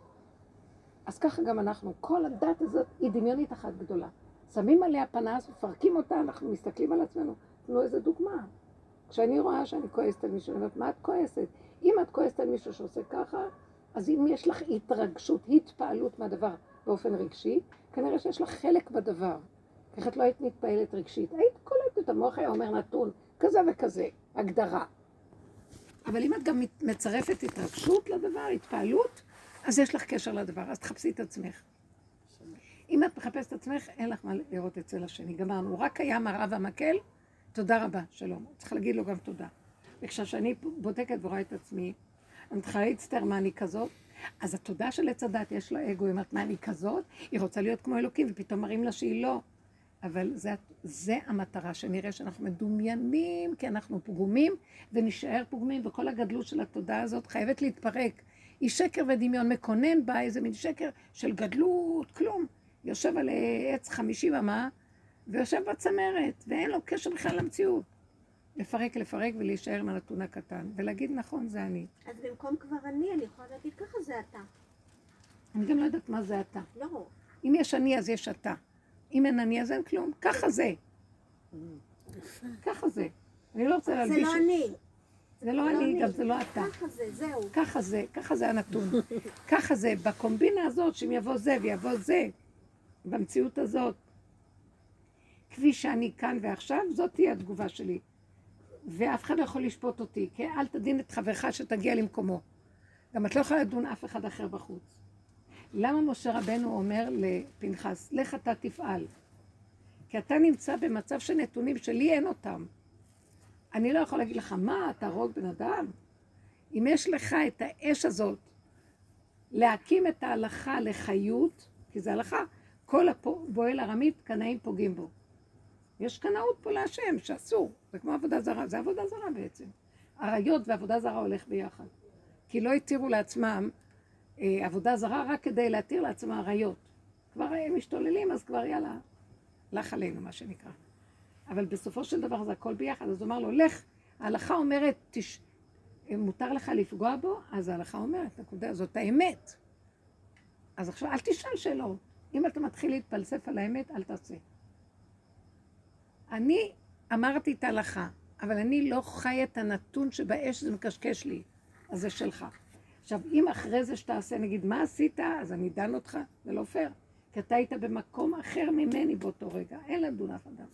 אז ככה גם אנחנו, כל הדת הזאת היא דמיונית אחת גדולה. שמים עליה פנס, מפרקים אותה, אנחנו מסתכלים על עצמנו. תנו איזה דוגמה. כשאני רואה שאני כועסת על מישהו, אני אומרת, מה את כועסת? אם את כועסת על מישהו שעושה ככה, אז אם יש לך התרגשות, התפעלות מהדבר באופן רגשי, כנראה שיש לך חלק בדבר. איך את לא היית מתפעלת רגשית? היית קולטת, המוח היה אומר נתון, כזה וכזה, הגדרה. אבל אם את גם מצרפת התרגשות לדבר, התפעלות, אז יש לך קשר לדבר, אז תחפשי את עצמך. אם את מחפשת את עצמך, אין לך מה לראות אצל השני. גמרנו, רק היה מראה והמקל, תודה רבה, שלום. צריך להגיד לו גם תודה. וכשאני בודקת ורואה את עצמי, אני צריכה להצטער מה אני כזאת, אז התודה של עץ הדת, יש לה אגו, היא אומרת, מה אני כזאת? היא רוצה להיות כמו אלוקים, ופתאום מראים לה שהיא לא. אבל זה, זה המטרה, שנראה שאנחנו מדומיינים, כי אנחנו פגומים, ונשאר פגומים, וכל הגדלות של התודעה הזאת חייבת להתפרק. היא שקר ודמיון, מקונן בה איזה מין שקר של גדלות, כלום. יושב על עץ חמישי ומה, ויושב בצמרת, ואין לו קשר בכלל למציאות. לפרק, לפרק ולהישאר עם הנתון הקטן, ולהגיד נכון, זה אני. אז במקום כבר אני, אני יכולה להגיד ככה זה אתה. אני גם לא יודעת מה זה אתה. לא. אם יש אני, אז יש אתה. אם אין אני, אז אין כלום. ככה זה. ככה זה. אני לא רוצה זה להלביש... לא אני. זה לא אני, גם זה לא אתה. ככה זה, זהו. ככה זה, ככה זה הנתון. ככה זה, בקומבינה הזאת, שאם יבוא זה ויבוא זה, במציאות הזאת, כפי שאני כאן ועכשיו, זאת תהיה התגובה שלי. ואף אחד לא יכול לשפוט אותי, כי אל תדין את חברך שתגיע למקומו. גם את לא יכולה לדון אף אחד אחר בחוץ. למה משה רבנו אומר לפנחס, לך אתה תפעל? כי אתה נמצא במצב של נתונים שלי אין אותם. אני לא יכול להגיד לך, מה, תהרוג בן אדם? אם יש לך את האש הזאת, להקים את ההלכה לחיות, כי זה הלכה, כל הפועל ארמית, קנאים פוגעים בו. יש קנאות פה להשם, שאסור. זה כמו עבודה זרה, זה עבודה זרה בעצם. עריות ועבודה זרה הולך ביחד. כי לא התירו לעצמם אה, עבודה זרה רק כדי להתיר לעצמם עריות. כבר הם משתוללים, אז כבר יאללה, לך עלינו, מה שנקרא. אבל בסופו של דבר זה הכל ביחד, אז הוא אמר לו, לך, ההלכה אומרת, תש... מותר לך לפגוע בו, אז ההלכה אומרת, נקודה, זאת האמת. אז עכשיו, אל תשאל שאלות. אם אתה מתחיל להתפלסף על האמת, אל תעשה. אני אמרתי את ההלכה, אבל אני לא חי את הנתון שבאש זה מקשקש לי, אז זה שלך. עכשיו, אם אחרי זה שתעשה, נגיד, מה עשית, אז אני דן אותך, זה לא פייר. כי אתה היית במקום אחר ממני באותו רגע, אין לדון אף אדם.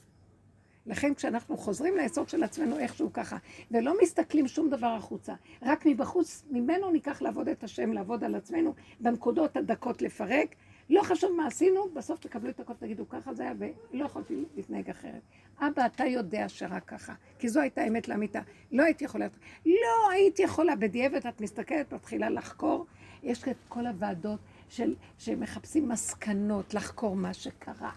לכן כשאנחנו חוזרים ליסוד של עצמנו איכשהו ככה, ולא מסתכלים שום דבר החוצה, רק מבחוץ, ממנו ניקח לעבוד את השם, לעבוד על עצמנו, בנקודות הדקות לפרק, לא חשוב מה עשינו, בסוף תקבלו את הכל, תגידו, ככה זה היה, ולא יכולתי להתנהג אחרת. אבא, אתה יודע שרק ככה, כי זו הייתה אמת לאמיתה. לא הייתי יכולה, לא הייתי יכולה, בדיעבד את מסתכלת, מתחילה לחקור, יש את כל הוועדות של, שמחפשים מסקנות, לחקור מה שקרה.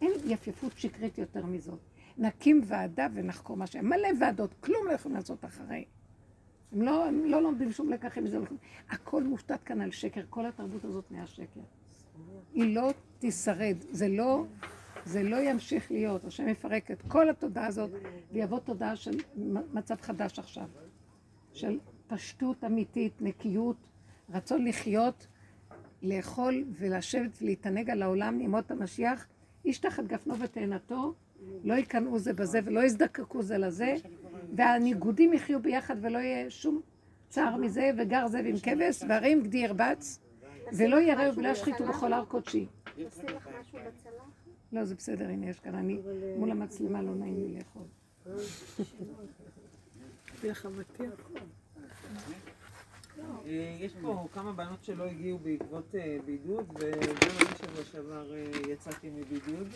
אין יפיפות שקרית יותר מזאת. נקים ועדה ונחקור מה שהיה. מלא ועדות, כלום לא יכולים לעשות אחרי. הם לא, הם לא לומדים שום לקחים מזה. הכל מושתת כאן על שקר, כל התרבות הזאת מהשקר. היא לא תשרד, זה לא, זה לא ימשיך להיות. השם יפרק את כל התודעה הזאת, ויבוא תודעה של מצב חדש עכשיו. של פשטות אמיתית, נקיות, רצון לחיות, לאכול ולשבת ולהתענג על העולם, ימות המשיח, איש תחת גפנו ותאנתו, לא יקנאו זה בזה ולא יזדקקו זה לזה, והניגודים יחיו ביחד ולא יהיה שום צער מזה, וגר זאב עם כבש, והרים גדי ירבץ, ולא יראו ולא ישחיתו בכל הר קודשי. לא, זה בסדר, הנה יש כאן, אני מול המצלמה לא נעים לי לאכול. אה, יש פה כמה בנות שלא הגיעו בעקבות אה, בידוד, וגם אני שבוע שעבר אה, יצאתי מבידוד.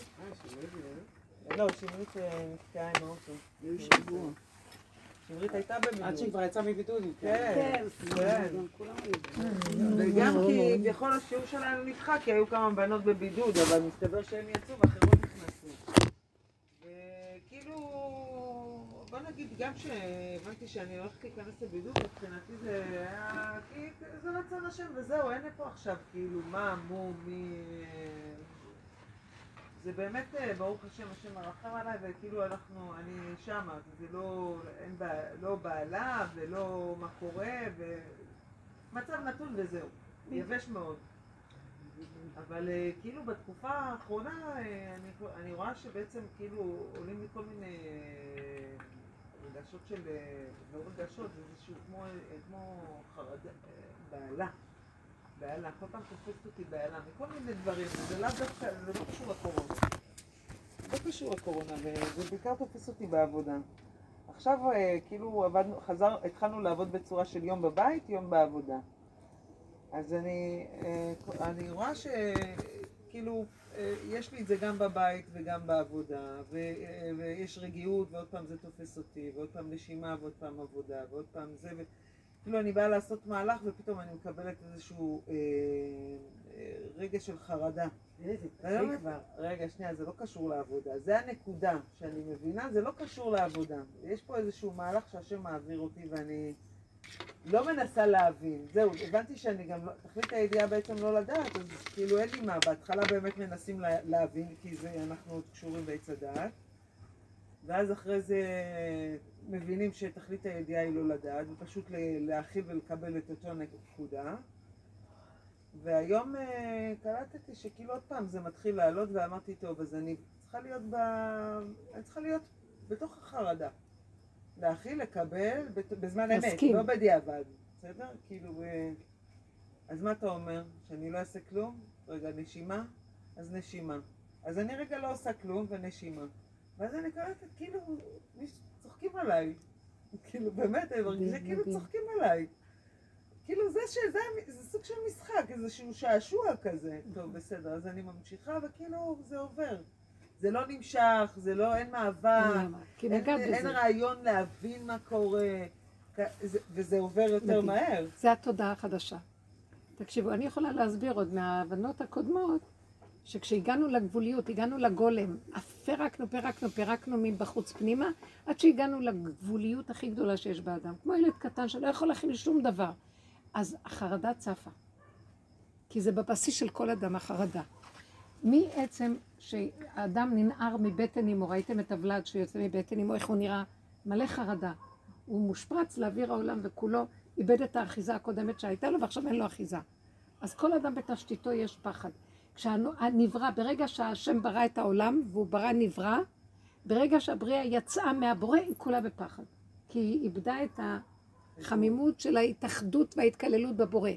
לא, שמרית אה, נתקעה עם האוטו. שמרית הייתה בבידוד. עד שהיא כבר יצאה מבידוד. כן, כן. וגם כי כביכול השיעור שלנו נדחה, כי היו כמה בנות בבידוד, אבל מסתבר שהם יצאו ואחרות נכנסו. וכאילו, בוא נגיד, גם כשהבנתי שאני הולכת להיכנס לבידוד, מבחינתי זה היה, כי זה רצון השם וזהו, אין לי פה עכשיו, כאילו, מה, מו, מי... זה באמת, אה, ברוך השם, השם מרחם עליי, וכאילו אנחנו, אני שמה, זה לא, אין בעיה, לא בעלה, ולא מה קורה, ומצב נתון וזהו, יבש מאוד. אבל אה, כאילו בתקופה האחרונה, אה, אני, אני רואה שבעצם כאילו עולים לי כל מיני רגשות של, לא רגשות, זה איזשהו כמו, כמו חרדה, אה, בהלה. כל פעם תופסת אותי בהלה, מכל מיני דברים, זה לאו דווקא, זה לא קשור לקורונה. לא קשור לקורונה, וזה בעיקר תופס אותי בעבודה. עכשיו אה, כאילו עבדנו, חזר, התחלנו לעבוד בצורה של יום בבית, יום בעבודה. אז אני, אה, אני רואה שכאילו אה, יש לי את זה גם בבית וגם בעבודה, ו, ויש רגיעות, ועוד פעם זה תופס אותי, ועוד פעם נשימה, ועוד פעם עבודה, ועוד פעם זה. כאילו אני באה לעשות מהלך ופתאום אני מקבלת איזשהו אה, אה, רגע של חרדה. לא. רגע, שנייה, זה לא קשור לעבודה. זה הנקודה שאני מבינה, זה לא קשור לעבודה. יש פה איזשהו מהלך שהשם מעביר אותי ואני לא מנסה להבין. זהו, הבנתי שאני גם, תכלית הידיעה בעצם לא לדעת, אז כאילו אין לי מה. בהתחלה באמת מנסים לה, להבין, כי זה, אנחנו עוד קשורים בעץ הדעת. ואז אחרי זה מבינים שתכלית הידיעה היא לא לדעת, ופשוט להכיל ולקבל את אותו נקודה. והיום אה, קלטתי שכאילו עוד פעם זה מתחיל לעלות, ואמרתי, טוב, אז אני צריכה להיות ב... אני צריכה להיות בתוך החרדה. להכיל, לקבל, בזמן אמת. לא בדיעבד, בסדר? כאילו, אה, אז מה אתה אומר? שאני לא אעשה כלום? רגע, נשימה? אז נשימה. אז אני רגע לא עושה כלום ונשימה. ואז אני קולטת, כאילו, צוחקים עליי. כאילו, באמת, אני מרגישה כאילו. צוחקים עליי. כאילו, זה שזה זה סוג של משחק, איזשהו שעשוע כזה. טוב, בסדר, אז אני ממשיכה, וכאילו, זה עובר. זה לא נמשך, זה לא, אין מאבק. אין. רעיון להבין מה קורה, וזה עובר יותר. מהר. זה התודעה החדשה. תקשיבו, אני יכולה להסביר עוד מההבנות הקודמות, שכשהגענו לגבוליות, הגענו לגולם, אף פירקנו, פירקנו, פירקנו מבחוץ פנימה, עד שהגענו לגבוליות הכי גדולה שיש באדם. כמו ילד קטן שלא יכול להכיל שום דבר. אז החרדה צפה. כי זה בבסיס של כל אדם, החרדה. מעצם שהאדם ננער מבטן אמו, ראיתם את הוולד שיוצא מבטן אמו, איך הוא נראה? מלא חרדה. הוא מושפרץ לאוויר העולם וכולו איבד את האחיזה הקודמת שהייתה לו ועכשיו אין לו אחיזה. אז כל אדם בתשתיתו יש פחד. כשהנברא, ברגע שהשם ברא את העולם והוא ברא נברא, ברגע שהבריאה יצאה מהבורא היא כולה בפחד. כי היא איבדה את החמימות של ההתאחדות וההתקללות בבורא.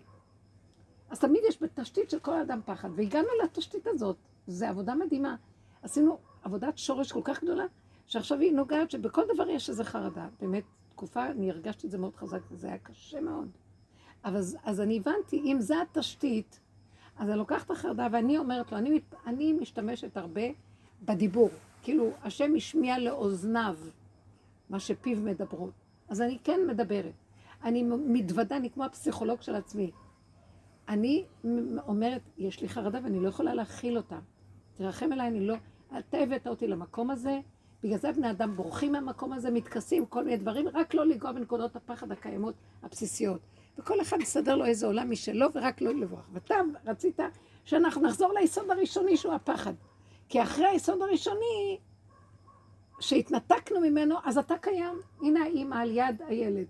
אז תמיד יש בתשתית של כל אדם פחד, והגענו לתשתית הזאת, זו עבודה מדהימה. עשינו עבודת שורש כל כך גדולה, שעכשיו היא נוגעת שבכל דבר יש איזו חרדה. באמת, תקופה, אני הרגשתי את זה מאוד חזק, וזה היה קשה מאוד. אבל אז, אז אני הבנתי, אם זה התשתית, אז אני לוקחת החרדה ואני אומרת לו, אני, אני משתמשת הרבה בדיבור. כאילו, השם השמיע לאוזניו מה שפיו מדברות. אז אני כן מדברת. אני מתוודה, אני כמו הפסיכולוג של עצמי. אני אומרת, יש לי חרדה ואני לא יכולה להכיל אותה. תרחם אליי, אני לא... אתה הבאת אותי למקום הזה, בגלל זה בני אדם בורחים מהמקום הזה, מתכסים, כל מיני דברים, רק לא לנגוע בנקודות הפחד הקיימות, הבסיסיות. וכל אחד יסדר לו איזה עולם משלו, ורק לא לברוח. ואתה רצית שאנחנו נחזור ליסוד הראשוני שהוא הפחד. כי אחרי היסוד הראשוני, שהתנתקנו ממנו, אז אתה קיים. הנה האימא על יד הילד.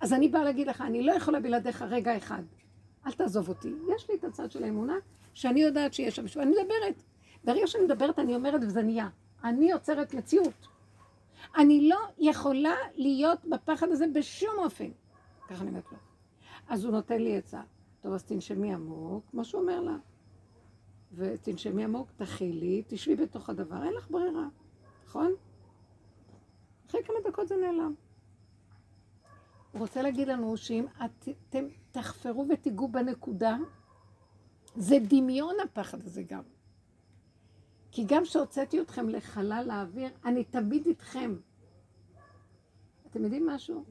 אז אני באה להגיד לך, אני לא יכולה בלעדיך רגע אחד. אל תעזוב אותי. יש לי את הצד של האמונה, שאני יודעת שיש שם משהו. אני מדברת. ברגע שאני מדברת, אני אומרת וזה נהיה. אני יוצרת מציאות. אני לא יכולה להיות בפחד הזה בשום אופן. ככה אני אומרת לו. אז הוא נותן לי עצה. טוב, אז תנשמי עמוק, כמו שהוא אומר לה. ותנשמי עמוק, תכילי, תשבי בתוך הדבר, אין לך ברירה, נכון? אחרי כמה דקות זה נעלם. הוא רוצה להגיד לנו שאם את- אתם תחפרו ותיגעו בנקודה, זה דמיון הפחד הזה גם. כי גם כשהוצאתי אתכם לחלל האוויר, אני תמיד איתכם. אתם יודעים משהו?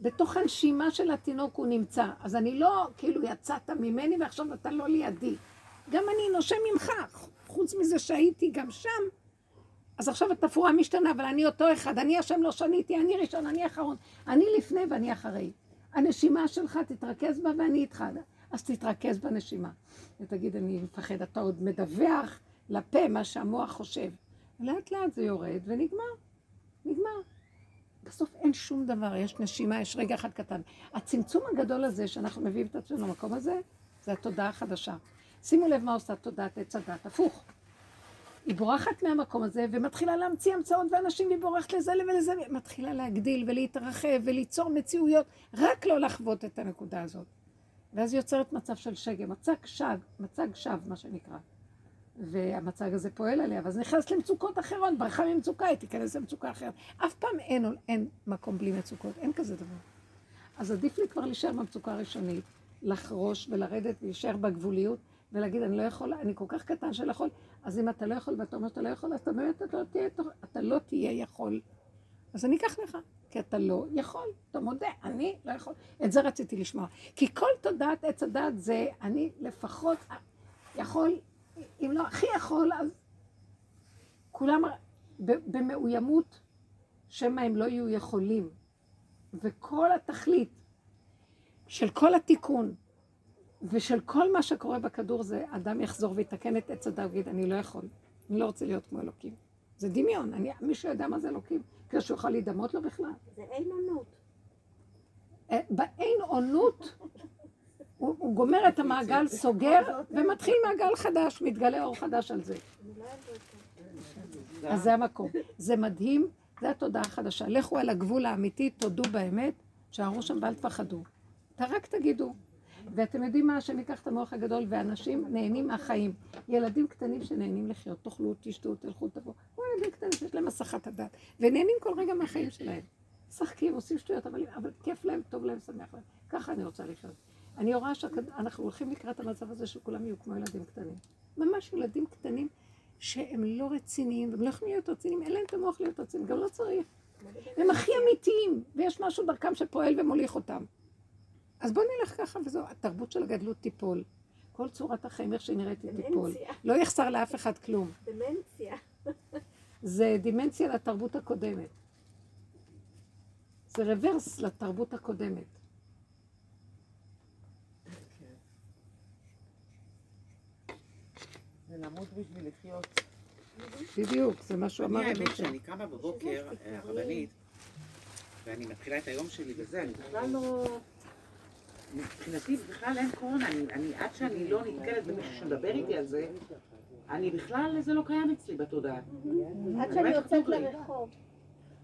בתוך הנשימה של התינוק הוא נמצא. אז אני לא, כאילו, יצאת ממני ועכשיו אתה לא לידי. גם אני נושם ממך, חוץ מזה שהייתי גם שם. אז עכשיו התפאורה משתנה, אבל אני אותו אחד, אני השם לא שניתי, אני ראשון, אני אחרון. אני לפני ואני אחרי. הנשימה שלך, תתרכז בה ואני איתך. אז תתרכז בנשימה. ותגיד, אני מפחד, אתה עוד מדווח לפה מה שהמוח חושב. לאט לאט זה יורד ונגמר. בסוף אין שום דבר, יש נשימה, יש רגע אחד קטן. הצמצום הגדול הזה שאנחנו מביאים את עצמנו למקום הזה, זה התודעה החדשה. שימו לב מה עושה תודעת עץ הדת, הפוך. היא בורחת מהמקום הזה ומתחילה להמציא המצאות ואנשים, והיא בורחת לזה ולזה, מתחילה להגדיל ולהתרחב וליצור מציאויות, רק לא לחוות את הנקודה הזאת. ואז היא יוצרת מצב של שגה, מצג שג, מצג שווא, מה שנקרא. והמצג הזה פועל עליה, ואז נכנס למצוקות אחרות, ברחה ממצוקה, היא תיכנס למצוקה אחרת. אף פעם אין, אין מקום בלי מצוקות, אין כזה דבר. אז עדיף לי כבר להישאר במצוקה הראשונית, לחרוש ולרדת ולהישאר בגבוליות, ולהגיד, אני לא יכול, אני כל כך קטן שלא יכול, אז אם אתה לא יכול ואתה אומר שאתה לא יכול, אז אתה באמת אתה לא תהיה, אתה לא תהיה יכול. אז אני אקח לך, כי אתה לא יכול, אתה מודה, אני לא יכול. את זה רציתי לשמוע. כי כל תודעת עץ הדת זה, אני לפחות יכול, אם לא הכי יכול, אז כולם במאוימות, שמא הם לא יהיו יכולים. וכל התכלית של כל התיקון ושל כל מה שקורה בכדור זה אדם יחזור ויתקן את עץ הדת ויגיד, אני לא יכול, אני לא רוצה להיות כמו אלוקים. זה דמיון, אני, מישהו יודע מה זה אלוקים? כדי שהוא יוכל להידמות לו בכלל. זה אין עונות. אה, באין עונות, הוא, הוא גומר את המעגל, סוגר, ומתחיל מעגל חדש, מתגלה אור חדש על זה. אז זה המקום. זה מדהים, זה התודעה החדשה. לכו על הגבול האמיתי, תודו באמת, שערו שם ואל תפחדו. רק תגידו. ואתם יודעים מה, השם ייקח את המוח הגדול, ואנשים נהנים מהחיים. ילדים קטנים שנהנים לחיות, תאכלו, תשתו, תלכו, תבואו. כמו ילדים קטנים שיש להם הסחת הדעת, ונהנים כל רגע מהחיים שלהם. משחקים, עושים שטויות, אבל, אבל כיף להם, טוב להם, שמח להם. ככה אני רוצה לחיות. אני רואה שאנחנו הולכים לקראת המצב הזה שכולם יהיו כמו ילדים קטנים. ממש ילדים קטנים שהם לא רציניים, והם לא יכולים להיות רציניים, אין להם את המוח להיות רציניים, גם לא צריך. הם הכי אמיתיים, ויש משהו דרכם שפועל ומוליך אותם. אז בואו נלך ככה וזהו, התרבות של הגדלות תיפול. כל צורת החיים, איך שנראית, היא תיפול. לא יחסר לאף אחד כלום. דמנציה. זה דימנציה לתרבות הקודמת. זה רוורס לתרבות הקודמת. למות בשביל לחיות. בדיוק, זה מה שהוא אמר אני לנו. האמת שאני קמה בבוקר, אה, הרבנית, ואני מתחילה את היום שלי וזה, אני בכלל לא... מבחינתי בכלל אין קורונה, אני, אני, עד שאני לא נתקלת במישהו שמדבר איתי על זה, אני בכלל, זה לא קיים אצלי בתודעה. עד שאני יוצאת לרחוב.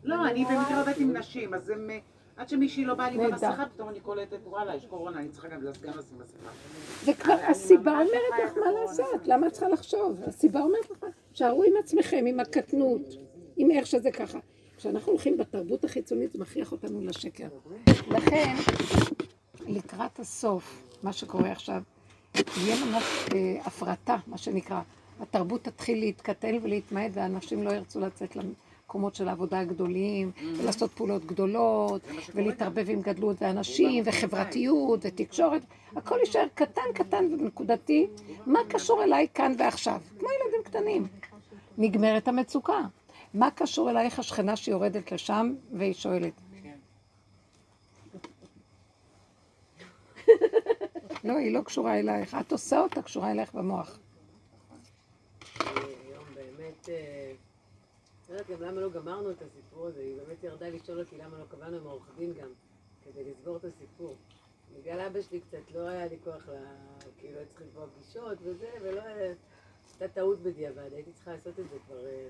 לא, אני במקרה עובדת עם נשים, אז הם... עד שמישהי לא באה לי. במסכה, פתאום אני קולטת, וואלה, יש קורונה, אני צריכה גם גם לשים מסכה. זה כבר, הסיבה אומרת לך מה. לעשות, למה את צריכה לחשוב? הסיבה אומרת לך, שערו עם עצמכם, עם הקטנות, עם איך שזה ככה. כשאנחנו הולכים בתרבות החיצונית, זה מכריח אותנו לשקר. לכן, לקראת הסוף, מה שקורה עכשיו, יהיה ממש אה, הפרטה, מה שנקרא. התרבות תתחיל להתקטן ולהתמעט, ואנשים לא ירצו לצאת למקומות של העבודה הגדולים, ולעשות פעולות גדולות, ולהתערבב עם גדלות ואנשים, וחברתיות, ותקשורת. הכל יישאר קטן קטן ונקודתי. מה קשור אליי כאן ועכשיו? כמו ילדים קטנים. נגמרת המצוקה. מה קשור אלייך השכנה שיורדת לשם והיא שואלת? לא, היא לא קשורה אלייך. את עושה אותה קשורה אלייך במוח. היום באמת, אה, יודעת גם למה לא גמרנו את הסיפור הזה, היא באמת ירדה לשאול אותי למה לא קבענו עם העורך דין גם, כדי לסגור את הסיפור. בגלל אבא שלי קצת לא היה לי כוח, ל... כאילו הייתי צריכה לקבוע פגישות וזה, ולא. הייתה טעות בדיעבד, הייתי צריכה לעשות את זה כבר... אה,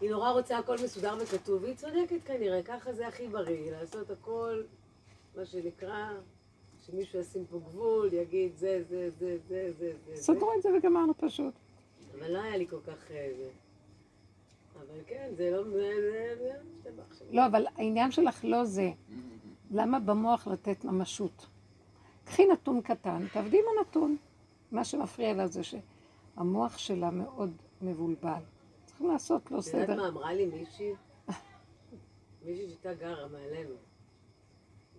היא נורא רוצה הכל מסודר וכתוב, והיא צודקת כנראה, ככה זה הכי בריא, לעשות הכל, מה שנקרא, שמישהו ישים פה גבול, יגיד זה, זה, זה, זה, זה, זה. סדרו את זה וגמרנו פשוט. אבל לא היה לי כל כך אה, זה. אבל כן, זה לא... שם. לא, אבל העניין שלך לא זה. למה במוח לתת ממשות? קחי נתון קטן, תעבדי עם הנתון. מה שמפריע לה זה שהמוח שלה מאוד מבולבל. צריכים לעשות לו את יודעת סדר. מה אמרה לי מישהי? מישהי שהייתה גרה מעלינו.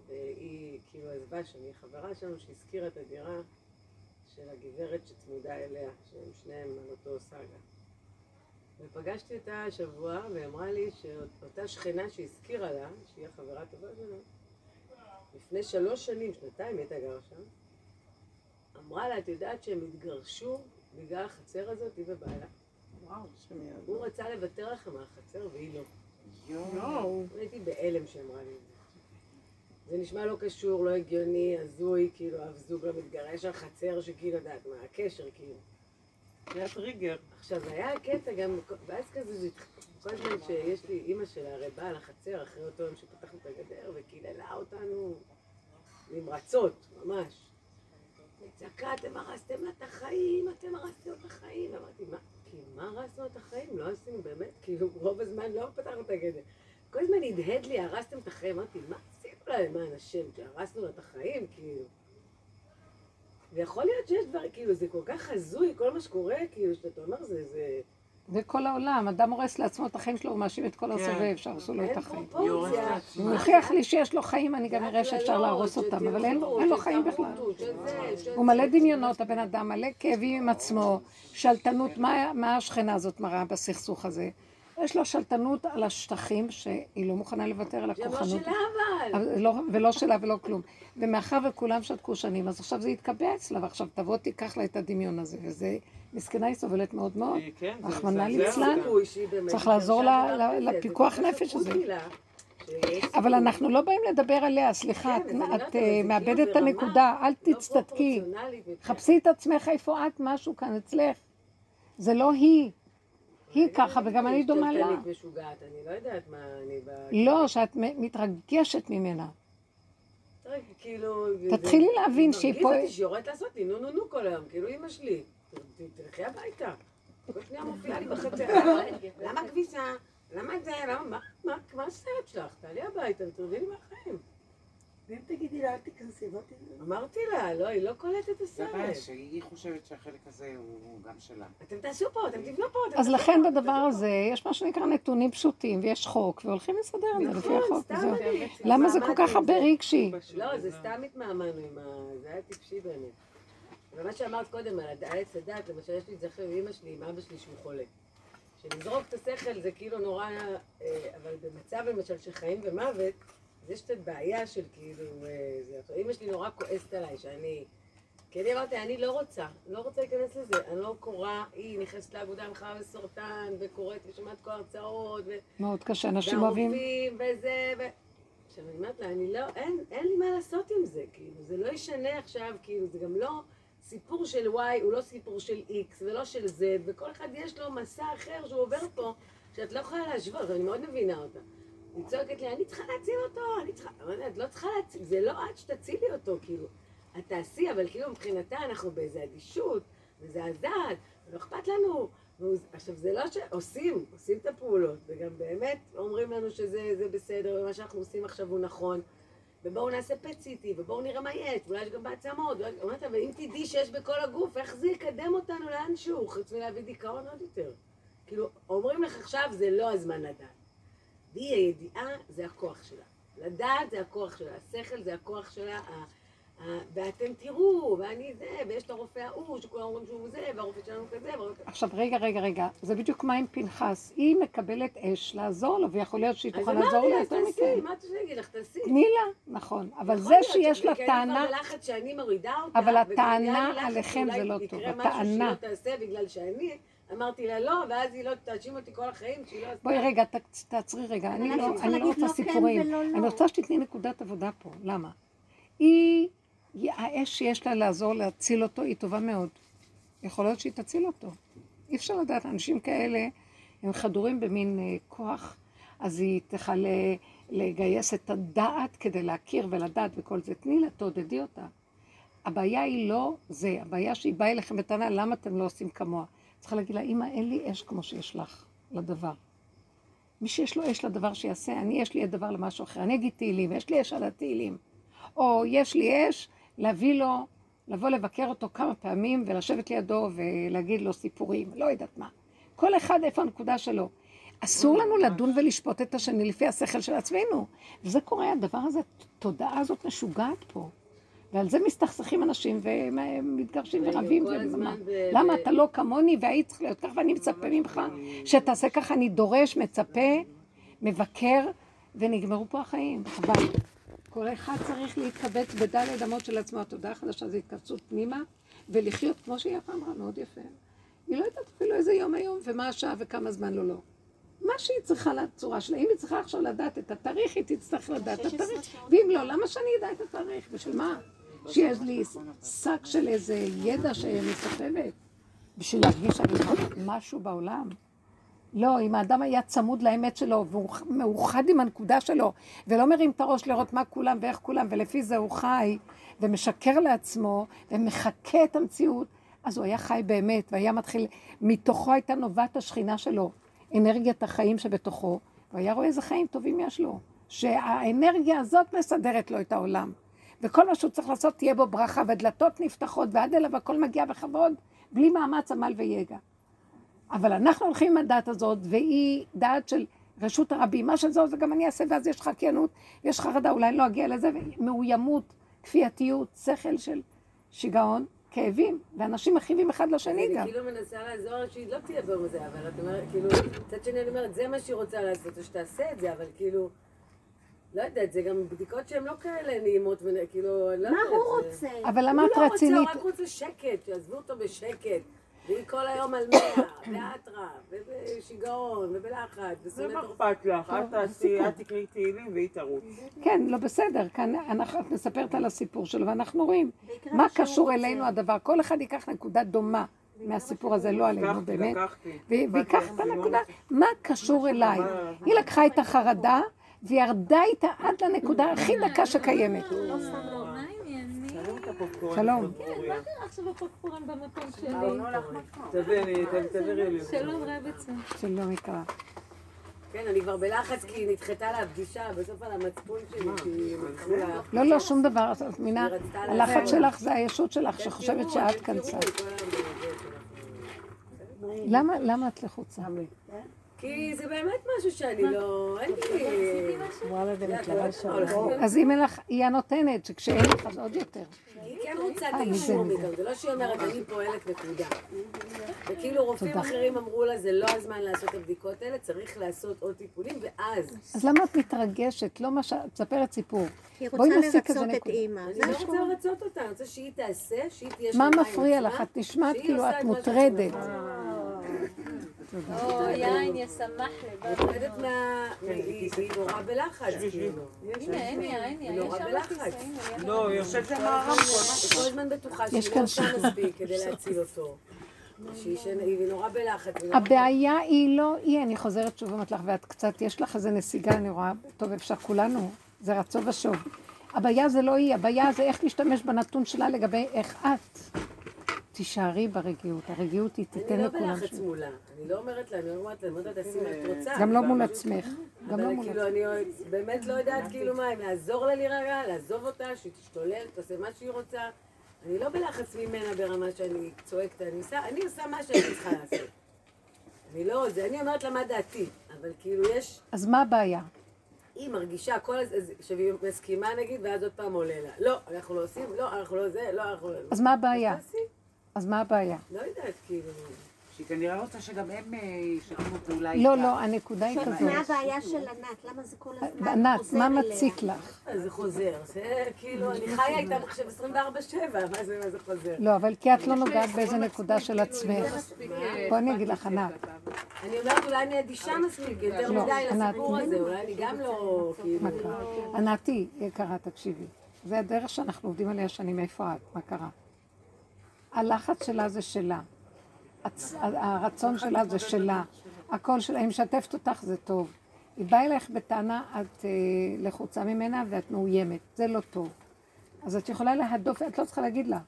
והיא כאילו עזבה שם, היא חברה שלנו שהשכירה את הדירה של הגברת שצמודה אליה, שהם שניהם על אותו סאגה. ופגשתי אותה השבוע, והיא אמרה לי שאותה שכנה שהזכירה לה, שהיא החברה הטובה שלנו, לפני שלוש שנים, שנתיים היא הייתה גרה שם, אמרה לה, את יודעת שהם התגרשו בגלל החצר הזאת, היא ובעלה? הוא רצה לוותר לכם על החצר והיא לא. יואו. הייתי בהלם שאמרה לי את זה. זה נשמע לא קשור, לא הגיוני, הזוי, כאילו אף זוג לא מתגרש על חצר שכאילו, יודעת מה, הקשר כאילו. זה הטריגר. עכשיו, היה קטע גם, ואז כזה, זה כל הזמן שיש לי, אימא שלה הרי באה לחצר אחרי אותו יום שפתחנו את הגדר וקיללה אותנו נמרצות, ממש. צעקה, אתם הרסתם לה את החיים, אתם הרסתם לה את החיים. אמרתי, מה, כאילו, מה הרסנו את החיים? לא עשינו באמת, כאילו, רוב הזמן לא פתחנו את הגדר. כל הזמן הדהד לי, הרסתם את החיים. אמרתי, מה עשינו לה למען השם, שהרסנו לה את החיים, כאילו. ויכול להיות שיש דברים, כאילו, זה כל כך הזוי, כל מה שקורה, כאילו, שאתה אומר, זה, זה... זה כל העולם, אדם הורס לעצמו את החיים שלו, הוא מאשים את כל כן. הסובב, שהרסו לו את החיים. פרופורציה. הוא מוכיח לי שיש לו חיים, אני גם אראה שאפשר להרוס אותם, אבל אין לו- אין לו חיים בכלל. הוא מלא דמיונות, הבן אדם, מלא כאבים עם עצמו, שלטנות, מה, מה השכנה הזאת מראה בסכסוך הזה? יש לו שלטנות על השטחים שהיא לא מוכנה לוותר על זה לא הכוחנות. שלה אבל. לא, ולא שלה ולא כלום. ומאחר וכולם שתקו שנים, אז עכשיו זה יתקבע אצלה, ועכשיו תבוא תיקח לה את הדמיון הזה, וזה, מסכנה היא סובלת מאוד מאוד. כן, רחמנא ליצלן. צריך לעזור לה- לה- לפיקוח נפש הזה. אבל אנחנו לא באים לדבר עליה, סליחה, את, את אה, מאבדת את הנקודה, אל תצטדקי. חפשי את עצמך איפה את, משהו כאן אצלך. זה לא היא. היא ככה, וגם אני דומה לה. שתלטנית משוגעת, אני לא יודעת מה אני ב... לא, שאת מתרגשת ממנה. תראי, כאילו... תתחילי להבין שהיא מרגיז פה- אותי שהיא יורדת לעשות לי נו נו נו כל היום, כאילו אימא שלי. תלכי הביתה. כל שניה מופיעה לי בחצר. למה כביסה? למה זה? למה? מה- הסרט שלך? תעלי הביתה ותרדי לי מהחיים. ואם תגידי לה, אל תיכנסי, לא תיכנסי. אמרתי לה, לא, היא לא קולטת את זה הסרט. שהיא חושבת שהחלק הזה הוא גם שלה. אתם תעשו פה, אתם תבנו פה. אז לכן בדבר. הזה יש מה שנקרא נתונים פשוטים, ויש חוק, והולכים לסדר את זה לפי נכון, החוק. סתם וזהו. אני... למה זה כל כך הרבה זה. רגשי? לא, זה סתם התמהמהנו עם ה... זה היה טיפשי באמת. ומה שאמרת קודם על עץ הדת, למשל יש לי את זה אחרי עם אמא שלי, עם אבא שלי שהוא חולה. שלזרוק את השכל זה כאילו נורא, אה, אבל במצב למשל של חיים ומוות, אז יש קצת בעיה של כאילו, אה, עכשיו, אמא שלי נורא כועסת עליי שאני, כי אני אמרתי, אני לא רוצה, לא רוצה להיכנס לזה, אני לא קוראה, היא נכנסת לאגודה המחאה וסרטן, וקוראת ושומעת כל ההרצאות, ו... מאוד קשה, אנשים אוהבים... והרופאים וזה, ו... עכשיו אני אומרת לה, אני לא, אין, אין לי מה לעשות עם זה, כאילו, זה לא ישנה עכשיו, כאילו, זה גם לא סיפור של Y, הוא לא סיפור של X ולא של Z, וכל אחד יש לו מסע אחר שהוא עובר פה, שאת לא יכולה להשוות, ואני מאוד מבינה אותה. היא צועקת לי, אני צריכה להציל אותו, אני צריכה, אבל את לא צריכה להציל, זה לא את שתצילי אותו, כאילו. את תעשי, אבל כאילו מבחינתה אנחנו באיזה אדישות, מזעזעת, לא אכפת לנו. עכשיו, זה לא שעושים, עושים את הפעולות, וגם באמת אומרים לנו שזה זה בסדר, ומה שאנחנו עושים עכשיו הוא נכון. ובואו נעשה פט סיטי, ובואו נראה מה יש, ואולי יש גם בעצמות. אמרת, אבל אם תדעי שיש בכל הגוף, איך זה יקדם אותנו לאנשהו, חוץ מלהביא דיכאון עוד יותר. כאילו, אומרים לך עכשיו, זה לא הזמן לדעת. והיא הידיעה, זה הכוח שלה. לדעת זה הכוח שלה, השכל זה הכוח שלה, ה- ה- ואתם תראו, ואני זה, ויש את הרופא ההוא, שכולם אומרים שהוא זה, והרופא שלנו כזה, והרופא... עכשיו, רגע, רגע, רגע, זה בדיוק מה עם פנחס. היא מקבלת אש לעזור לו, ויכול להיות שהיא תוכל אמרתי לעזור לה, לה אז יותר תעשי, מכן. מה את רוצה להגיד לך, תעשי. תני לה, נכון. אבל זה שיש לה כי אני טענה, כבר בלחץ שאני מורידה אותה, אבל הטענה עליכם זה לא טוב, הטענה. לא בגלל שאני אמרתי לה לא, ואז היא לא תאשים אותי כל החיים שהיא לא עשתה. בואי רגע, תעצרי רגע, אני לא אני לא רוצה לא כן סיפורים. לא. אני רוצה שתתני נקודת עבודה פה, למה? היא, היא- האש שיש לה לעזור להציל אותו היא טובה מאוד. יכול להיות שהיא תציל אותו. אי אפשר לדעת, אנשים כאלה הם חדורים במין אה, כוח, אז היא תכלה לגייס את הדעת כדי להכיר ולדעת וכל זה. תני לה, תעודדי אותה. הבעיה היא לא זה, הבעיה שהיא באה אליכם בטענה, למה אתם לא עושים כמוה? צריכה להגיד לה, אמא, אין לי אש כמו שיש לך לדבר. מי שיש לו אש לדבר שיעשה, אני יש לי הדבר למשהו אחר. אני אגיד תהילים, יש לי אש על התהילים. או יש לי אש להביא לו, לבוא לבקר אותו כמה פעמים ולשבת לידו ולהגיד לו סיפורים, לא יודעת מה. כל אחד איפה הנקודה שלו. אסור לנו לדון ולשפוט את השני לפי השכל של עצמנו. וזה קורה, הדבר הזה, התודעה הזאת משוגעת פה. ועל זה מסתכסכים אנשים ומתגרשים ורבים. ב- למה אתה לא כמוני והיית צריך להיות ככה ואני מצפה ממך שתעשה ככה, אני דורש, מצפה, מבקר, ונגמרו פה החיים. חבל. כל אחד צריך להתקבץ בדלת אמות של עצמו. התודעה החדשה זה התכנסות פנימה, ולחיות כמו שהיא פעם אמרה, מאוד יפה. היא לא יודעת אפילו איזה יום היום, ומה השעה וכמה זמן לא לא. מה שהיא צריכה לצורה שלה, אם היא צריכה עכשיו לדעת את התאריך, היא תצטרך לדעת את התאריך. ואם לא, למה שאני אדע את התאריך? בשביל מה? שיש לי שק של איזה ידע שאני סוחבת? בשביל להרגיש שאני משהו בעולם? לא, אם האדם היה צמוד לאמת שלו והוא מאוחד עם הנקודה שלו ולא מרים את הראש לראות מה כולם ואיך כולם ולפי זה הוא חי ומשקר לעצמו ומחקה את המציאות, אז הוא היה חי באמת והיה מתחיל, מתוכו הייתה נובעת השכינה שלו, אנרגיית החיים שבתוכו, והיה רואה איזה חיים טובים יש לו, שהאנרגיה הזאת מסדרת לו את העולם. וכל מה שהוא צריך לעשות תהיה בו ברכה ודלתות נפתחות ועד אליו הכל מגיע בכבוד, בלי מאמץ עמל ויגע. אבל אנחנו הולכים עם הדת הזאת, והיא דעת של רשות הרבים, מה שזהו זה גם אני אעשה, ואז יש חקיינות, יש חרדה, אולי לא אגיע לזה, מאוימות, כפייתיות, שכל של שיגעון, כאבים, ואנשים מכאיבים אחד לשני גם. אני כאילו מנסה לעזור שהיא לא תהיה בזה, אבל את אומרת, כאילו, מצד שני אני אומרת, זה מה שהיא רוצה לעשות, אז שתעשה את זה, אבל כאילו, לא יודעת, זה גם בדיקות שהן לא כאלה נעימות, וכאילו, אני לא מה יודעת. הוא זה- רוצה? אבל למה הוא את לא רוצה, רצינית? הוא רק רוצה שקט, שיעזבו אותו בשקט. והיא כל היום על מאה, באטרף, ובשיגעון, ובלחץ, זה מה אורחים. אכפת לך? את תעשי, את תקראי תהילים והיא תרוץ. כן, לא בסדר, כאן אנחנו, את מספרת על הסיפור שלו, ואנחנו רואים מה מה קשור. אלינו הדבר. כל אחד ייקח נקודה דומה מהסיפור הזה, לא עלינו באמת. לקחתי. ו- ויקח את הנקודה, מה קשור אליי? היא לקחה את החרדה וירדה איתה עד לנקודה הכי דקה שקיימת. שלום. כן, מה קרה עכשיו הפופקורן במקום שלי? שלום רבצה. שלום יקרה. כן, אני כבר בלחץ כי נדחתה לה הפגישה, בסוף על המצפון שלי, כי התחילו לה... לא, לא, שום דבר. את מבינה? היא הלחץ. שלך זה הישות שלך כן, שחושבת שאת כן, כנסה. למה את לחוצה? כי זה באמת משהו שאני לא... אין לי... וואלה, זה יודעת, הולכים- אז אם אין לך, היא הנותנת, שכשאין לך אז עוד יותר. היא כן רוצה את אה, האישור מזה. מאיתנו, זה לא שהיא אומרת, אני פועלת נקודה. וכאילו רופאים. אחרים אמרו לה, זה לא הזמן לעשות את הבדיקות האלה, צריך לעשות עוד טיפולים, ואז. אז למה את מתרגשת? לא מה ש... את מספרת סיפור. היא רוצה לרצות את. אימא. אני לא. רוצה לרצות אותה, אני רוצה שהיא תעשה, שהיא תהיה מה מפריע לך? את נשמעת כאילו את מוטרדת. או יין ישמח לבד. מפחדת מה... היא היא נורא בלחץ, כאילו. הנה, הנה, הנה, היא נורא בלחץ. לא, היא יושבת שם הרמקול. היא כל הזמן בטוחה יש שהיא לא עושה. מספיק כדי להציל אותו. שהיא נורא בלחץ. הבעיה היא לא היא, אני חוזרת שוב ואומרת לך, ואת קצת, יש לך איזה נסיגה, אני רואה, טוב, אפשר כולנו, זה רצו ושוב. הבעיה זה לא היא, הבעיה זה איך להשתמש בנתון שלה לגבי איך את. תישארי ברגיעות, הרגיעות היא תיתן אני לא לכולם. בלחץ. מולה. אני לא אומרת לה, אני לא אומרת לה, אני אומרת תעשי מה שאת רוצה. גם לא מול עצמך. גם לא אבל מול כאילו, עצמך. אני באמת לא יודעת כאילו מה, אם לעזור לה להירגע, לעזוב אותה, שהיא תשתולל, תעשה מה שהיא רוצה. אני לא בלחץ ממנה ברמה שאני צועקת, אני עושה, אני עושה מה שאני צריכה לעשות. אני לא, זה, אני אומרת לה מה דעתי, אבל כאילו יש, אז מה הבעיה? היא מרגישה כל הזמן, שהיא מסכימה נגיד, ואז עוד פעם עולה לה. לא, אנחנו לא עושים, לא, אנחנו לא זה, לא, אנחנו לא... אז מה הבעיה? אז מה הבעיה? לא יודעת, כאילו... שהיא כנראה רוצה שגם הם אה, ישתפו פעולה איתה. לא, לא, הנקודה היא זאת כזאת. מה הבעיה של ענת? למה זה כל הזמן ענת, חוזר מה אליה? מציק לך? אז זה חוזר, זה כאילו, אני חיה איתם עכשיו 24-7, מה זה, מה זה חוזר? לא, אבל כי את לא נוגעת באיזה נקודה של עצמך. בואי אני אגיד לך, ענת. אני אומרת, אולי אני אדישה מספיק, יותר לא, מדי ענת. לסיפור הזה, אולי אני גם לא, כאילו... מה קרה? ענתי, יקרה, תקשיבי. זה הדרך שאנחנו עובדים עליה שנים, איפה את? מה קרה? הלחץ שלה זה שלה. הצ- הרצון שלה זה שלה. הקול שלה, היא משתפת אותך זה טוב. היא באה אלייך בטענה, את אה, לחוצה ממנה ואת מאוימת, זה לא טוב. אז את יכולה להדוף, את לא צריכה להגיד לה.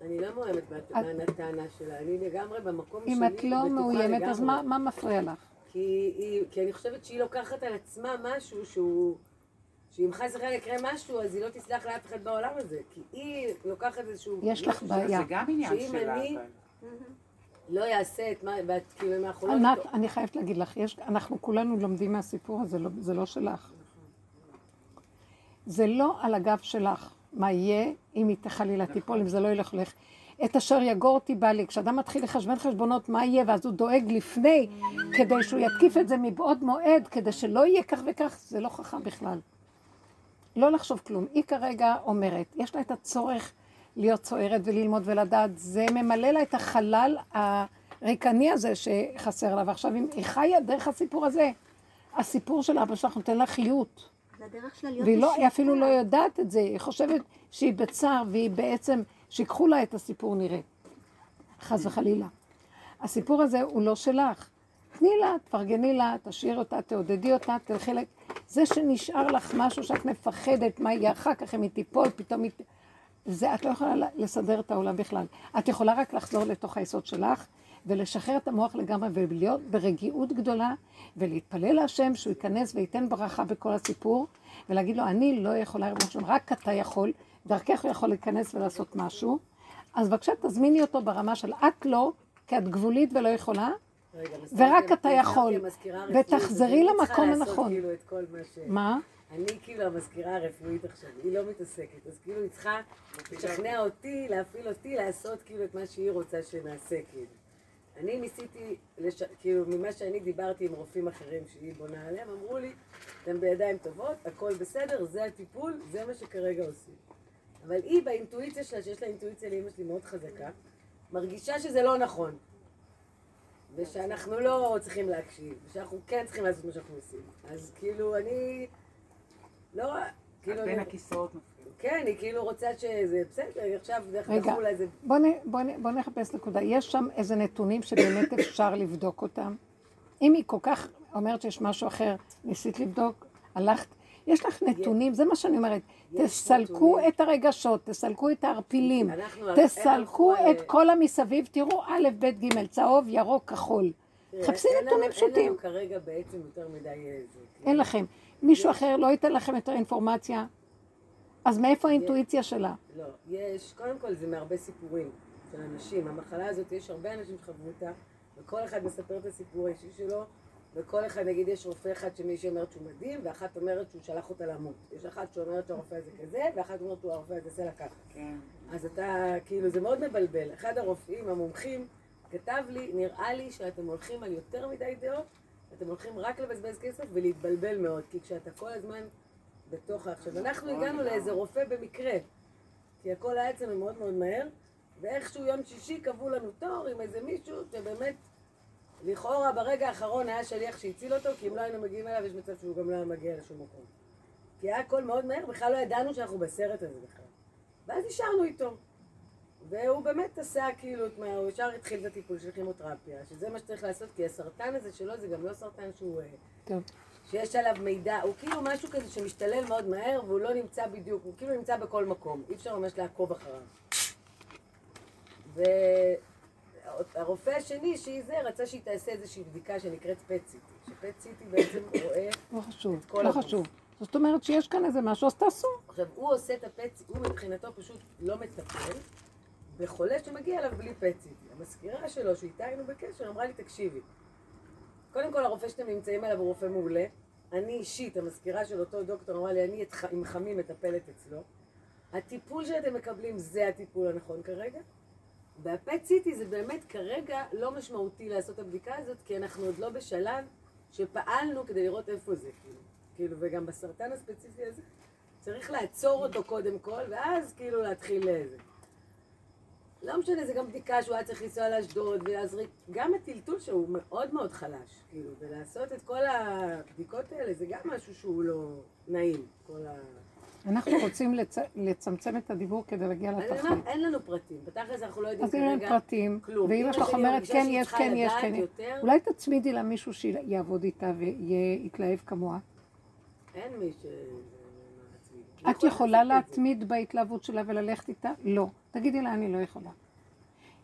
אני לא מאוימת מהט- מהטענה שלה, אני לגמרי במקום שלי. אם את לא מאוימת, אז. מה, מה מפריע לך? כי, היא, כי אני חושבת שהיא לוקחת על עצמה משהו שהוא... שאם חס וחלילה יקרה משהו, אז היא לא תסלח לאף אחד בעולם הזה. כי היא לוקחת איזשהו... יש לך בעיה. זה גם עניין שאם שלה. אני- אבל. לא יעשה את מה... כאילו, אם אנחנו לא... ענת, אני חייבת להגיד לך, יש, אנחנו כולנו לומדים מהסיפור הזה, לא, זה לא שלך. זה לא על הגב שלך מה יהיה אם היא חלילה תיפול, אם זה לא ילך לך. את אשר יגור אותי בא לי. כשאדם מתחיל לחשבן חשבונות מה יהיה, ואז הוא דואג לפני, כדי שהוא יתקיף את זה מבעוד מועד, כדי שלא יהיה כך וכך, זה לא חכם בכלל. לא לחשוב כלום. היא כרגע אומרת, יש לה את הצורך להיות צוערת וללמוד ולדעת, זה ממלא לה את החלל הריקני הזה שחסר לה. ועכשיו, היא חיה דרך הסיפור הזה, הסיפור של אבא שלך נותן לה חיות. והיא לא, היא. אפילו לא יודעת את זה, היא חושבת שהיא בצער, והיא בעצם, שיקחו לה את הסיפור נראה. חס וחלילה. הסיפור הזה הוא לא שלך. תני לה, תפרגני לה, תשאיר אותה, תעודדי אותה, תלכי ל... זה שנשאר לך משהו שאת מפחדת, מה יהיה אחר כך, אם היא תיפול, פתאום היא... זה, את לא יכולה לסדר את העולם בכלל. את יכולה רק לחזור לתוך היסוד שלך, ולשחרר את המוח לגמרי, ולהיות ברגיעות גדולה, ולהתפלל להשם שהוא ייכנס וייתן ברכה בכל הסיפור, ולהגיד לו, אני לא יכולה לראות משהו, רק אתה יכול, דרכך הוא יכול להיכנס ולעשות משהו. אז בבקשה, תזמיני אותו ברמה של את לא, כי את גבולית ולא יכולה, ורק אתה יכול. ותחזרי למקום הנכון. כאילו כל מה? אני כאילו המזכירה הרפואית עכשיו, היא לא מתעסקת, אז כאילו היא צריכה לשכנע אותי, להפעיל אותי, לעשות כאילו את מה שהיא רוצה שנעשה, כאילו. אני ניסיתי, לש... כאילו, ממה שאני דיברתי עם רופאים אחרים שהיא בונה עליהם, אמרו לי, אתם בידיים טובות, הכל בסדר, זה הטיפול, זה מה שכרגע עושים. אבל היא באינטואיציה שלה, שיש לה אינטואיציה לאמא שלי מאוד חזקה, מרגישה שזה לא נכון. ושאנחנו לא צריכים להקשיב, ושאנחנו כן צריכים לעשות מה שאנחנו עושים. אז כאילו, אני לא... כאילו, בין אני- הכיסאות. כן, היא כאילו רוצה שזה בסדר, עכשיו רגע, דחו לה איזה... בוא, נ, בוא, נ, בוא נחפש נקודה. יש שם איזה נתונים שבאמת אפשר לבדוק אותם? אם היא כל כך אומרת שיש משהו אחר, ניסית לבדוק, הלכת, יש לך נתונים, זה מה שאני אומרת. תסלקו נתונים. את הרגשות, תסלקו את הערפילים, תסלקו את כל המסביב, תראו א', ב', ג', צהוב, ירוק, כחול. חפשי אין נתונים אין פשוטים. לנו כרגע בעצם יותר מדי אה. אין לכם. מישהו אחר לא ייתן לכם יותר אינפורמציה? אז מאיפה האינטואיציה שלה? לא, יש, קודם כל זה מהרבה סיפורים של אנשים. המחלה הזאת, יש הרבה אנשים שחוו אותה, וכל אחד מספר את הסיפור האישי שלו, וכל אחד, נגיד, יש רופא אחד שמישהי אומרת שהוא מדהים, ואחת אומרת שהוא שלח אותה למות. יש אחת שאומרת שהרופא הזה כזה, ואחת אומרת שהוא הרופא הזה עושה לה ככה. כן. אז אתה, כאילו, זה מאוד מבלבל. אחד הרופאים המומחים כתב לי, נראה לי שאתם הולכים על יותר מדי דעות, אתם הולכים רק לבזבז כסף ולהתבלבל מאוד, כי כשאתה כל הזמן בתוך ה... עכשיו, אנחנו הגענו לאיזה רופא במקרה, כי הכל היה אצלנו מאוד מאוד מהר, ואיכשהו יום שישי קבעו לנו תור עם איזה מישהו שבאמת, לכאורה ברגע האחרון היה שליח שהציל אותו, כי אם לא היינו מגיעים אליו, יש מצב שהוא גם לא היה מגיע לשום מקום. כי היה הכל מאוד מהר, בכלל לא ידענו שאנחנו בסרט הזה בכלל. ואז נשארנו איתו. והוא באמת עשה כאילו, הוא ישר התחיל את הטיפול של כימותרפיה, שזה מה שצריך לעשות, כי הסרטן הזה שלו זה גם לא סרטן שהוא... אה, טוב. שיש עליו מידע, הוא כאילו משהו כזה שמשתולל מאוד מהר והוא לא נמצא בדיוק, הוא כאילו נמצא בכל מקום, אי אפשר ממש לעקוב אחריו. והרופא השני, שהיא זה, רצה שהיא תעשה איזושהי בדיקה שנקראת פט סיטי, שפט סיטי בעצם רואה, לא חשוב, כל לא הגוף. חשוב. זאת אומרת שיש כאן איזה משהו, אז תעשו. עכשיו הוא עושה את הפט סיטי, הוא מבחינתו פשוט לא מטפל בחולה שמגיע אליו בלי פט סיטי. המזכירה שלו, שאיתה היינו בקשר, אמרה לי, תקשיבי, קודם כל הרופא שאתם נמצאים עליו הוא רופא מעולה. אני אישית, המזכירה של אותו דוקטור אמרה לי, אני את עם חמי מטפלת אצלו. הטיפול שאתם מקבלים זה הטיפול הנכון כרגע. והפט סיטי זה באמת כרגע לא משמעותי לעשות את הבדיקה הזאת, כי אנחנו עוד לא בשלב שפעלנו כדי לראות איפה זה, כאילו. כאילו, וגם בסרטן הספציפי הזה, צריך לעצור אותו קודם כל, ואז כאילו להתחיל לזה. לא משנה, זה גם בדיקה שהוא היה צריך לנסוע לאשדוד ולהזריק, גם הטלטול שהוא מאוד מאוד חלש, כאילו, ולעשות את כל הבדיקות האלה זה גם משהו שהוא לא נעים, כל ה... אנחנו רוצים לצ... לצמצם את הדיבור כדי להגיע לתכלית. אין לנו פרטים. בתכלס אנחנו לא יודעים אז אם אין כרגע פרטים, כלום. אמא שלך שלי אומרת כן יש, כן יש, כן יש. אולי תצמידי לה מישהו שיעבוד איתה ויתלהב כמוה. אין מי ש... את יכולה להתמיד בהתלהבות שלה וללכת איתה? לא. תגידי לה, אני לא יכולה.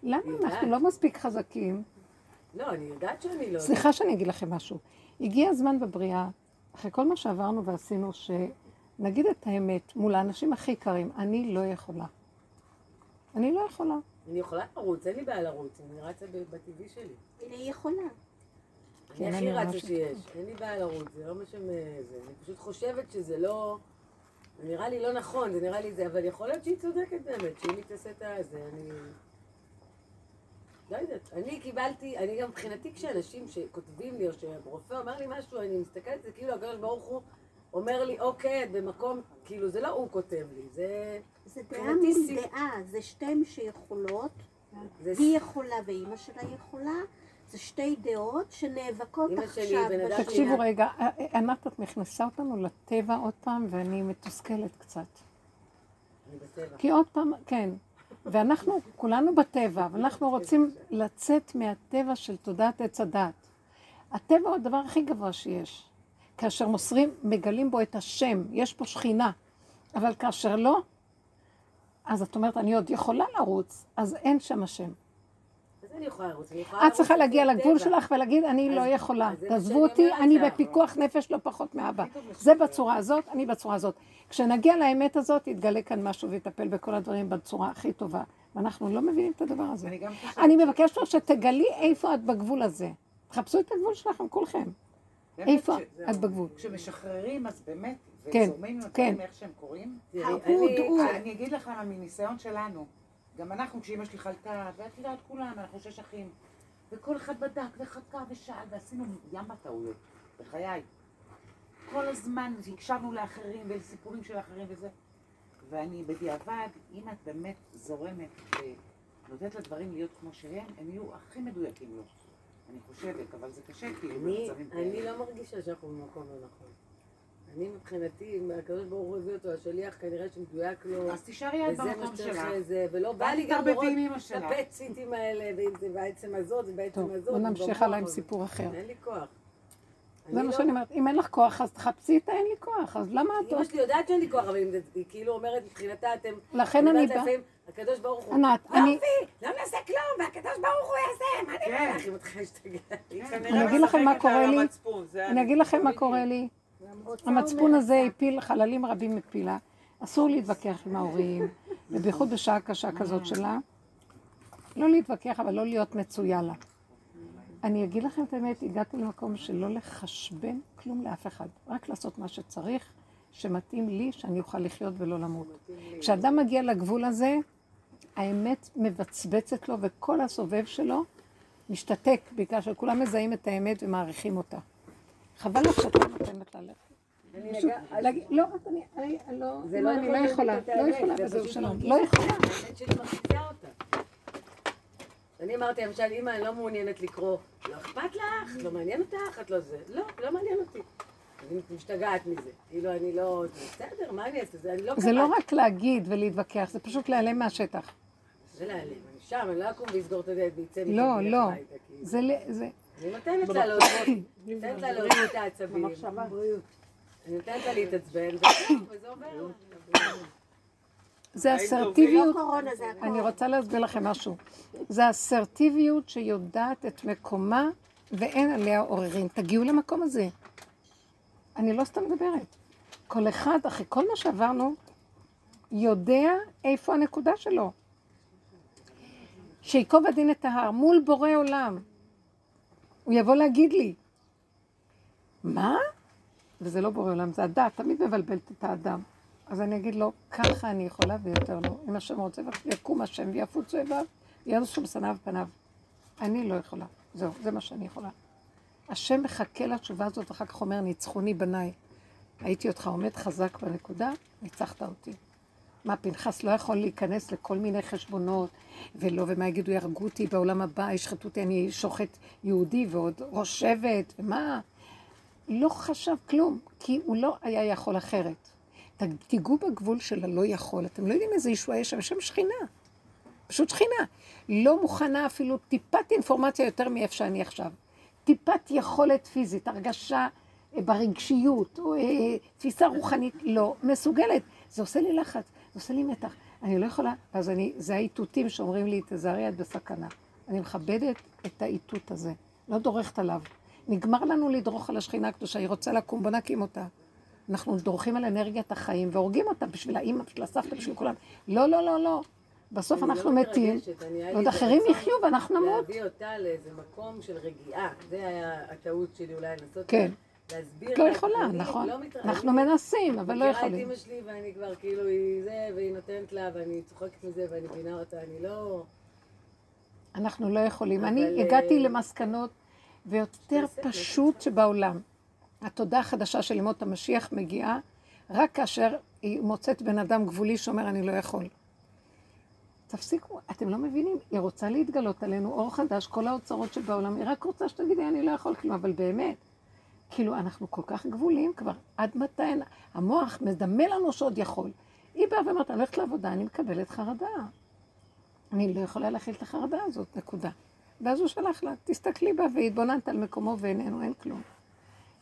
למה. אנחנו לא מספיק חזקים? לא, אני יודעת שאני לא... סליחה שאני אגיד לכם משהו. הגיע הזמן בבריאה, אחרי כל מה שעברנו ועשינו, שנגיד את האמת מול האנשים הכי יקרים, אני לא יכולה. אני לא יכולה. אני יכולה לרוץ, אין לי בעיה לרוץ, אני רצה בטבעי שלי. היא יכולה. כן, אני הכי אני רצה שיש, אין לי בעיה לרוץ, זה לא מה שמ... זה. אני פשוט חושבת שזה לא... זה נראה לי לא נכון, זה נראה לי זה, אבל יכול להיות שהיא צודקת באמת, שאם היא תעשה את הזה, אני... לא יודעת, אני קיבלתי, אני גם מבחינתי כשאנשים שכותבים לי, או שרופא אומר לי משהו, אני מסתכלת, זה כאילו הקדוש ברוך הוא אומר לי, אוקיי, את במקום, כאילו זה לא הוא כותב לי, זה... זה דעה מול דעה, זה שתיהן שיכולות, זה היא יכולה ואימא שלה יכולה, זה שתי דעות שנאבקות עכשיו. תקשיבו רגע, ענת, את מכנסה אותנו לטבע עוד פעם, ואני מתוסכלת קצת. כי עוד פעם, כן. ואנחנו כולנו בטבע, ואנחנו רוצים לצאת מהטבע של תודעת עץ הדת. הטבע הוא הדבר הכי גבוה שיש. כאשר מוסרים, מגלים בו את השם, יש פה שכינה. אבל כאשר לא, אז את אומרת, אני עוד יכולה לרוץ, אז אין שם השם. את צריכה להגיע לגבול. שלך ולהגיד, אני לא יכולה. תעזבו אותי, אני. בפיקוח נפש לא פחות מאבא. זה בצורה הזאת, אני בצורה הזאת. כשנגיע לאמת הזאת, יתגלה כאן משהו ויטפל בכל הדברים בצורה הכי טובה. ואנחנו לא מבינים את הדבר הזה. אני מבקשת שתגלי איפה את בגבול הזה. תחפשו את הגבול שלכם, כולכם. איפה את בגבול? כשמשחררים, אז באמת, כן, וזורמים עם כן. הדברים איך שהם קורים. ההוא, אני- אגיד לך מניסיון שלנו, גם אנחנו, כשאימא שלי חלתה, ואת יודעת, כולם, אנחנו שש אחים, וכל אחד בדק וחקר ושאל, ועשינו ים הטעויות, בחיי. כל הזמן הקשבנו לאחרים ולסיפורים של אחרים וזה. ואני בדיעבד, אם את באמת זורמת ונותנת לדברים להיות כמו שהם, הם יהיו הכי מדויקים לו. אני חושבת, אבל זה קשה כאילו אני, אני. לא מרגישה שאנחנו במקום לא נכון. אני מבחינתי, אם הקדוש ברוך הוא הביא אותו, השליח כנראה שמדויק לו, אז תישארי את במקום שלך. זה, ולא בא לי גם לראות את. הפציטים האלה, ואם זה בעצם הזאת, זה בעצם טוב, הזאת. בוא נמשיך הלאה עם. סיפור אחר. אין לי כוח. זה מה לא- שאני אומרת. אם אין לך כוח, אז תחפשי את האין לי כוח. אז למה את אמא? שלי יודעת שאין לי כוח, אבל היא כאילו אומרת מבחינתה אתם... לכן אני באה... הקדוש ברוך הוא, ענת, אני... יופי, לא נעשה כלום, והקדוש ברוך הוא יעשה, מה אני אומר לך? אני אגיד לכם מה קורה לי. אני אגיד לכם מה קורה לי. המצפון הזה הפיל, חללים רבים הפילה. אסור להתווכח עם ההורים, ובייחוד בשעה קשה כזאת שלה. לא להתווכח, אבל לא להיות מצויה לה. אני אגיד לכם את האמת, הגעתי למקום שלא לחשבן כלום לאף אחד. רק לעשות מה שצריך, שמתאים לי, שאני אוכל לחיות ולא למות. כשאדם מגיע לגבול הזה, האמת מבצבצת לו, וכל הסובב שלו משתתק, בגלל שכולם מזהים את האמת ומעריכים אותה. חבל לך שאת לא נותנת לה ללכת. לא, אני, אני, אני לא, אני לא נכון יכולה, לא יכולה, זה וזהו שלום, לא יכולה. האמת שלי מרגיזה אותה. אני אמרתי, למשל, אמא, אני לא מעוניינת לקרוא, לא אכפת לך? לא מעניין אותך? את לא זה. לא, לא מעניין אותי. אני משתגעת מזה. כאילו, אני לא... בסדר, מה אני אעשה? זה לא זה לא. רק להגיד ולהתווכח, זה פשוט להיעלם מהשטח. זה להעלם. אני שם, אני לא אקום ואסגור את הדלת ויצא מפה לא, לא. כאילו. זה, ל- זה, אני נותנת לה נותנת לה להוציא את העצבים. אני נותנת לה להתעצבן, וזה עובר. זה לא אסרטיביות. הכל. אני רוצה להסביר לכם משהו. זה אסרטיביות שיודעת את מקומה ואין עליה עוררין. תגיעו למקום הזה. אני לא סתם מדברת. כל אחד, אחרי כל מה שעברנו, יודע איפה הנקודה שלו. שיקוב הדין את ההר מול בורא עולם. הוא יבוא להגיד לי, מה? וזה לא בורא עולם, זה הדת, תמיד מבלבלת את האדם. אז אני אגיד לו, ככה אני יכולה ויותר לא. אם השם רוצה, יקום השם ויפוץ אוהביו, ינוסו בשנאיו פניו. אני לא יכולה. זהו, זה מה שאני יכולה. השם מחכה לתשובה הזאת, אחר כך אומר, ניצחוני בניי. הייתי אותך עומד חזק בנקודה, ניצחת אותי. מה, פנחס לא יכול להיכנס לכל מיני חשבונות, ולא, ומה יגידו, יהרגו אותי בעולם הבא, ישחטו אותי, אני שוחט יהודי ועוד ראש שבט, ומה? לא חשב כלום, כי הוא לא היה יכול אחרת. תיגעו בגבול של הלא יכול. אתם לא יודעים איזה ישועה יש שם, שם שכינה. פשוט שכינה. לא מוכנה אפילו טיפת אינפורמציה יותר מאיפה שאני עכשיו. טיפת יכולת פיזית, הרגשה אה, ברגשיות, או אה, תפיסה רוחנית, לא מסוגלת. זה עושה לי לחץ, עושה לי מתח. אני לא יכולה, אז אני, זה האיתותים שאומרים לי, תזהרי את בסכנה. אני מכבדת את האיתות הזה, לא דורכת עליו. נגמר לנו לדרוך על השכינה הקדושה, היא רוצה לקום, בוא נקים אותה. אנחנו דורכים על אנרגיית החיים והורגים אותה בשביל האימא, בשביל הסבתא, בשביל כולם. לא, לא, לא, לא. בסוף אני אנחנו לא מתים, איזה אחרים יחיו ואנחנו נמות. להביא אותה לאיזה מקום של רגיעה. זה היה הטעות שלי אולי לנסות כן. להסביר לא לה. יכולה, אני נכון. לא אנחנו אני מנסים, אבל לא מכירה את יכולים. אימא שלי ואני כבר כאילו היא זה, והיא נותנת לה ואני צוחקת מזה ואני מבינה אותה, אני לא... אנחנו לא יכולים. אני אה, הגעתי למסקנות, ויותר פשוט שבעולם. התודה החדשה של ימות המשיח מגיעה רק כאשר היא מוצאת בן אדם גבולי שאומר, אני לא יכול. תפסיקו, אתם לא מבינים, היא רוצה להתגלות עלינו אור חדש, כל האוצרות שבעולם, היא רק רוצה שתגידי, אני לא יכול כלום, אבל באמת, כאילו, אנחנו כל כך גבולים כבר, עד מתי, המוח מדמה לנו שעוד יכול. היא באה ואומרת, אני הולכת לעבודה, אני מקבלת חרדה. אני לא יכולה להכיל את החרדה הזאת, נקודה. ואז הוא שלח לה, תסתכלי בה והתבוננת על מקומו ואיננו, אין כלום.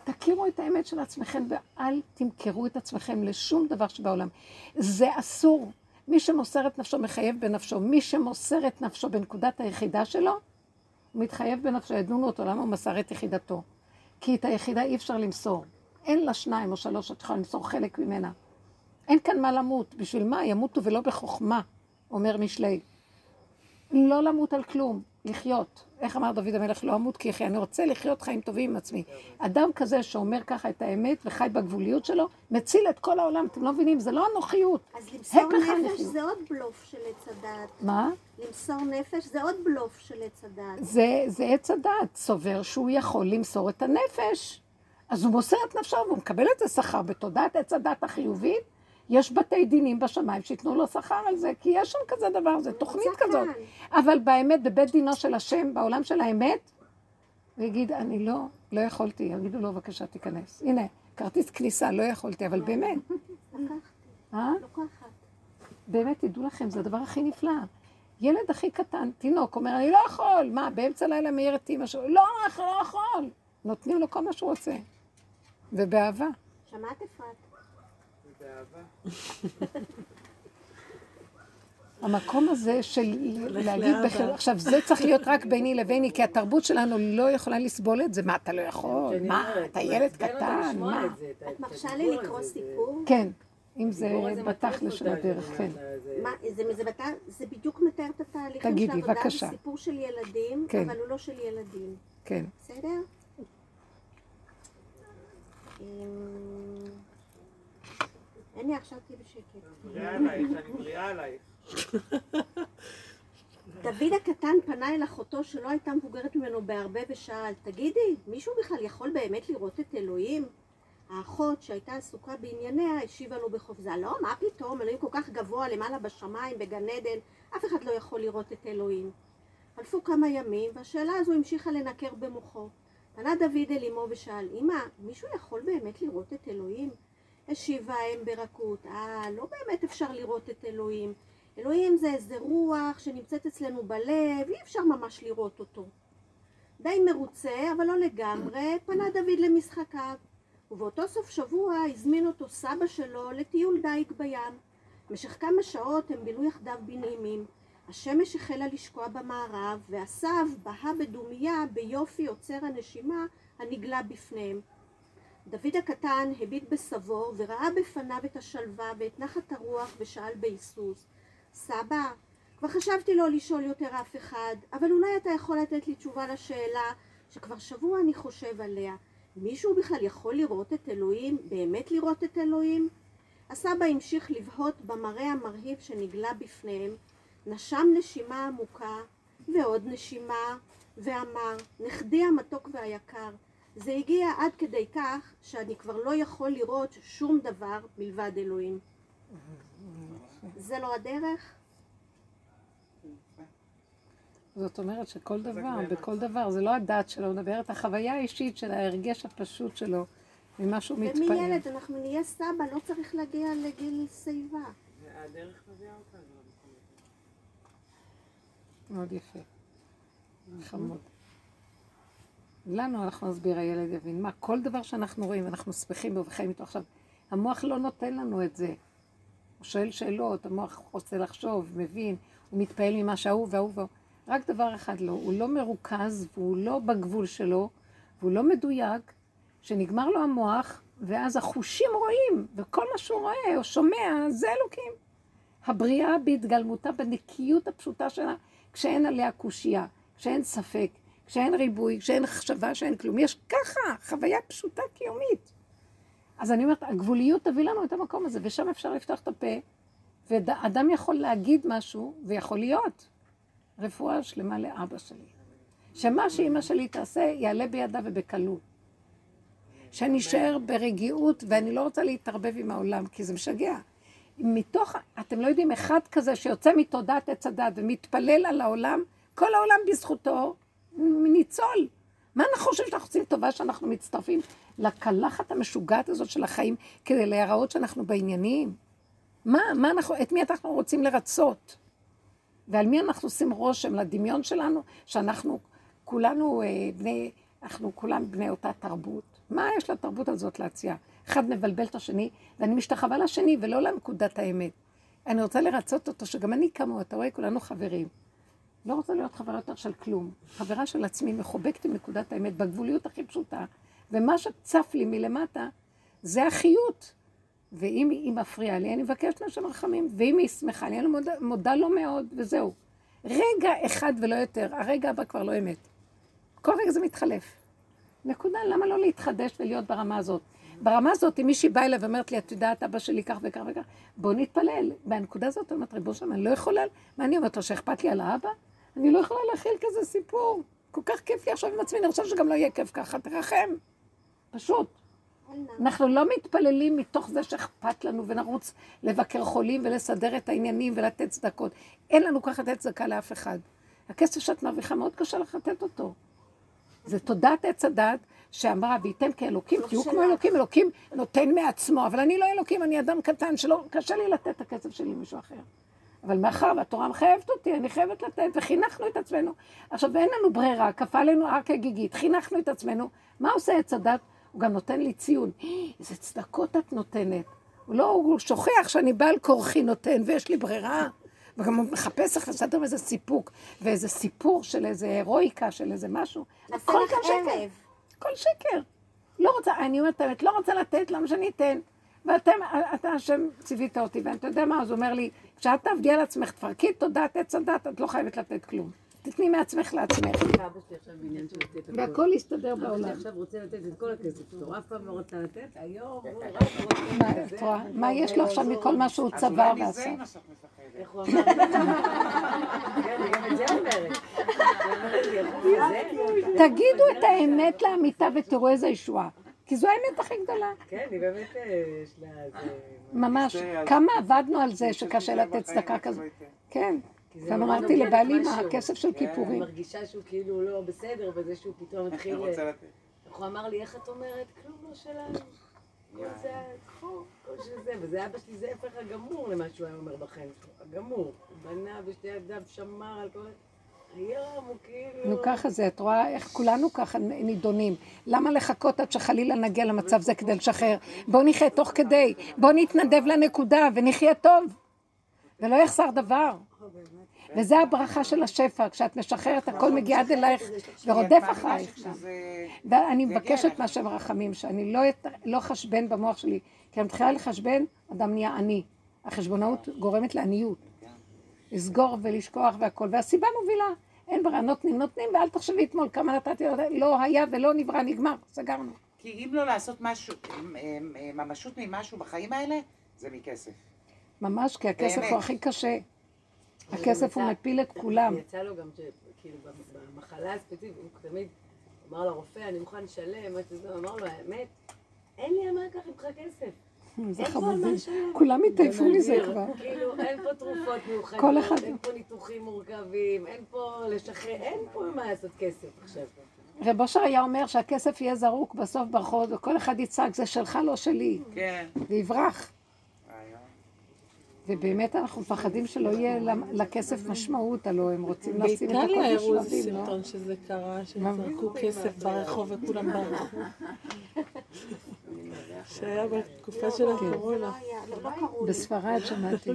תכירו את האמת של עצמכם ואל תמכרו את עצמכם לשום דבר שבעולם. זה אסור. מי שמוסר את נפשו מחייב בנפשו. מי שמוסר את נפשו בנקודת היחידה שלו, הוא מתחייב בנפשו. ידונו אותו למה הוא מסר את יחידתו. כי את היחידה אי אפשר למסור. אין לה שניים או שלוש, את יכולה למסור חלק ממנה. אין כאן מה למות. בשביל מה? ימותו ולא בחוכמה, אומר משלי. לא למות על כלום, לחיות. איך אמר דוד המלך, לא אמות כי יחיה, אני רוצה לחיות חיים טובים עם עצמי. אדם כזה שאומר ככה את האמת וחי בגבוליות שלו, מציל את כל העולם. אתם לא מבינים, זה לא אנוכיות. אז למסור נפש. זה עוד בלוף של עץ הדעת. מה? למסור נפש זה עוד בלוף של עץ הדעת. זה, זה עץ הדעת, סובר שהוא יכול למסור את הנפש. אז הוא מוסר את נפשו והוא מקבל את זה שכר בתודעת עץ הדת החיובית. יש בתי דינים בשמיים שייתנו לו שכר על זה, כי יש שם כזה דבר, זה תוכנית כזאת. אבל באמת, בבית דינו של השם, בעולם של האמת, הוא יגיד, אני לא, לא יכולתי. יגידו לו, בבקשה, תיכנס. הנה, כרטיס כניסה, לא יכולתי, אבל באמת. אה? באמת, תדעו לכם, זה הדבר הכי נפלא. ילד הכי קטן, תינוק, אומר, אני לא יכול. מה, באמצע הלילה מעיר את אימא שלו? לא, אנחנו לא יכול. נותנים לו כל מה שהוא רוצה. ובאהבה. שמעת אפרת? המקום הזה של להגיד בכלל, עכשיו זה צריך להיות רק ביני לביני, כי התרבות שלנו לא יכולה לסבול את זה. מה, אתה לא יכול? שאני מה, אתה ילד קטן? מה? את מרשה לי לקרוא סיפור? כן, אם זה של אותה, הדרך, כן. זה- מה, זה, זה, בת- זה בדיוק מתאר את התהליכים של תגידי, העבודה, בבקשה. זה סיפור של ילדים, כן. אבל הוא לא של ילדים, כן. בסדר? אמ, אני עכשיו תהיי בשקט. אני בריאה עלייך. דוד הקטן פנה אל אחותו שלא הייתה מבוגרת ממנו בהרבה ושאל, תגידי, מישהו בכלל יכול באמת לראות את אלוהים? האחות שהייתה עסוקה בענייניה השיבה לו בחופזה, לא, מה פתאום, אלוהים כל כך גבוה למעלה בשמיים, בגן עדן, אף אחד לא יכול לראות את אלוהים. חלפו כמה ימים, והשאלה הזו המשיכה לנקר במוחו. פנה דוד אל אמו ושאל, אמא, מישהו יכול באמת לראות את אלוהים? השיבה האם ברכות, אה, לא באמת אפשר לראות את אלוהים. אלוהים זה איזה רוח שנמצאת אצלנו בלב, אי אפשר ממש לראות אותו. די מרוצה, אבל לא לגמרי, פנה דוד למשחקיו. ובאותו סוף שבוע הזמין אותו סבא שלו לטיול דייג בים. במשך כמה שעות הם בילו יחדיו בנעימים. השמש החלה לשקוע במערב, והסב בהה בדומייה ביופי עוצר הנשימה הנגלה בפניהם. דוד הקטן הביט בסבו וראה בפניו את השלווה ואת נחת הרוח ושאל בהיסוס סבא, כבר חשבתי לא לשאול יותר אף אחד, אבל אולי אתה יכול לתת לי תשובה לשאלה שכבר שבוע אני חושב עליה. מישהו בכלל יכול לראות את אלוהים? באמת לראות את אלוהים? הסבא המשיך לבהות במראה המרהיב שנגלה בפניהם, נשם נשימה עמוקה ועוד נשימה, ואמר, נכדי המתוק והיקר, זה הגיע עד כדי כך שאני כבר לא יכול לראות שום דבר מלבד אלוהים. זה לא הדרך? זאת אומרת שכל דבר, בכל דבר, זה לא הדעת שלו, הוא מדבר את החוויה האישית של ההרגש הפשוט שלו. ממה שהוא מתפעל. ומילד אנחנו נהיה סבא, לא צריך להגיע לגיל שיבה. והדרך מביאה אותנו. מאוד יפה. חמוד. לנו אנחנו נסביר, הילד יבין. מה, כל דבר שאנחנו רואים, אנחנו שמחים בו וחיים איתו. עכשיו, המוח לא נותן לנו את זה. הוא שואל שאלות, המוח רוצה לחשוב, מבין, הוא מתפעל ממה שההוא וההוא וההוא. רק דבר אחד לא, הוא לא מרוכז והוא לא בגבול שלו, והוא לא מדויק, שנגמר לו המוח, ואז החושים רואים, וכל מה שהוא רואה או שומע, זה אלוקים. הבריאה בהתגלמותה, בנקיות הפשוטה שלה, כשאין עליה קושייה, כשאין ספק, כשאין ריבוי, כשאין מחשבה, כשאין כלום. יש ככה, חוויה פשוטה קיומית. אז אני אומרת, הגבוליות תביא לנו את המקום הזה, ושם אפשר לפתוח את הפה, ואדם יכול להגיד משהו, ויכול להיות. רפואה שלמה לאבא שלי. שמה שאימא שלי תעשה, יעלה בידה ובקלות. שאני אשאר ברגיעות, ואני לא רוצה להתערבב עם העולם, כי זה משגע. מתוך, אתם לא יודעים, אחד כזה שיוצא מתודעת עץ הדת ומתפלל על העולם, כל העולם בזכותו ניצול. מה אנחנו חושבים שאנחנו עושים טובה שאנחנו מצטרפים לקלחת המשוגעת הזאת של החיים כדי להיראות שאנחנו בעניינים? מה, מה אנחנו, את מי אנחנו רוצים לרצות? ועל מי אנחנו עושים רושם? לדמיון שלנו, שאנחנו כולנו אה, בני, אנחנו כולם בני אותה תרבות. מה יש לתרבות הזאת להציע? אחד מבלבל את השני, ואני משתחווה לשני ולא לנקודת האמת. אני רוצה לרצות אותו, שגם אני כמוהו, אתה רואה, כולנו חברים. לא רוצה להיות חברה יותר של כלום. חברה של עצמי, מחובקת עם נקודת האמת, בגבוליות הכי פשוטה. ומה שצף לי מלמטה, זה החיות. ואם היא מפריעה לי, אני מבקשת מהשם רחמים. ואם היא שמחה לי, אני מודה, מודה לו מאוד, וזהו. רגע אחד ולא יותר, הרגע הבא כבר לא אמת. כל רגע זה מתחלף. נקודה, למה לא להתחדש ולהיות ברמה הזאת? ברמה הזאת, אם מישהי באה אליי ואומרת לי, את יודעת, אבא שלי כך וכך וכך, בוא נתפלל. בנקודה הזאת, אני אומרת, ריבונו שלמה, אני לא יכולה, מה אני אומרת לו, שאכפת לי על האבא? אני לא יכולה להכיל כזה סיפור. כל כך כיף לי עכשיו עם עצמי, אני חושבת שגם לא יהיה כיף ככה, תרחם. פשוט. אנחנו לא מתפללים מתוך זה שאכפת לנו ונרוץ לבקר חולים ולסדר את העניינים ולתת צדקות. אין לנו ככה לתת צדקה לאף אחד. הכסף שאת מרוויחה מאוד קשה לך לתת אותו. זה תודעת עץ הדת שאמרה, וייתם כאלוקים, תהיו כמו אלוקים, אלוקים נותן מעצמו, אבל אני לא אלוקים, אני אדם קטן שלא, קשה לי לתת את הכסף שלי למישהו אחר. אבל מאחר והתורה מחייבת אותי, אני חייבת לתת, וחינכנו את עצמנו. עכשיו, אין לנו ברירה, כפה עלינו הר כגיגית, חינכנו את עצמנו. מה עושה עץ הדת? הוא גם נותן לי ציון. איזה צדקות את נותנת. הוא לא, הוא שוכח שאני בעל כורחי נותן, ויש לי ברירה. וגם הוא מחפש איך לסדר איזה סיפוק, ואיזה סיפור של איזה הירואיקה, של איזה משהו. הכל לך גם שקר. הכל שקר. לא רוצה, אני אומרת את האמת, לא רוצה לתת, למה שאני אתן? ואתם, אתה השם ציווית אותי, ואתה יודע מה, אז הוא אומר לי, כשאת תעבדי על עצמך, תפרקי את תודעת עץ הדת, את לא חייבת לתת כלום. תתני מעצמך לעצמך. והכל יסתדר אבא שלי בעולם. עכשיו רוצה לתת את כל הכסף שלו, אף פעם לא רצה לתת, היום הוא רק רוצה מה, לתת. מה יש לו עכשיו מכל מה שהוא אז צבר אולי מזה ועשה? איך הוא אמר? כן, הוא? תגידו את האמת לאמיתה ותראו איזה ישועה. כי זו האמת הכי גדולה. כן, היא באמת אה, יש לה איזה... ממש. כמה עבדנו על זה שקשה לתת צדקה כזאת. כן. כי זה גם נורא אמרתי לבעלי. מה הכסף של אני כיפורים. מרגישה שהוא כאילו לא בסדר, וזה שהוא פתאום התחיל... אני רוצה לתת. איך הוא אמר לי, איך את אומרת? כלום לא שלנו. כל זה, קחו, כל שזה, וזה אבא שלי, זה ההפך הגמור למה שהוא היה אומר בחיים הגמור. הוא בנה בשתי ידיו, שמר על כל... כאילו... נו ככה זה, את רואה איך כולנו ככה נידונים. למה לחכות עד שחלילה נגיע למצב זה כדי לשחרר? בואו נחיה תוך כדי, בואו נתנדב לנקודה ונחיה טוב. ולא יחסר דבר. וזה הברכה של השפע, כשאת משחררת הכל מגיע עד אלייך ורודף אחרייך. ואני מבקשת. מהשם רחמים, שאני לא את- לא במוח שלי, כי אני מתחילה לחשבן, אדם נהיה עני. החשבונאות גורמת לעניות. לסגור ולשכוח והכל, והסיבה מובילה. אין ברירה, נותנים, נותנים, ואל תחשבי אתמול כמה נתתי, לא היה ולא נברא, נגמר, סגרנו. כי אם לא לעשות משהו, ממשות ממשהו בחיים האלה, זה מכסף. ממש, כי הכסף באמת. הוא הכי קשה. הכסף הוא מפיל את כולם. יצא לו גם, ש- כאילו, במחלה הספציפית, הוא תמיד אמר לרופא, אני מוכן לשלם, אמר לו, האמת, אין לי על מה לקחת איתך כסף. זה לשלם. כולם התעייפו מזה נדיר. כבר. כאילו, אין פה תרופות מיוחדות, כל אחד- אין פה ניתוחים מורכבים, אין פה לשחרר, אין פה מה לעשות כסף עכשיו. רב אושר היה אומר שהכסף יהיה זרוק בסוף ברחוב, וכל אחד יצעק, זה שלך, לא שלי, כן. ויברח. ובאמת אנחנו מפחדים שלא יהיה לכסף משמעות, הלוא הם רוצים לשים את באיטליה הכל הראו איזה בשלבים, לא? סרטון שזה קרה? שזרקו כסף ברחוב וכולם ברחו. שהיה בתקופה של לא הקורונה. לא, לא. בספרד שמעתי.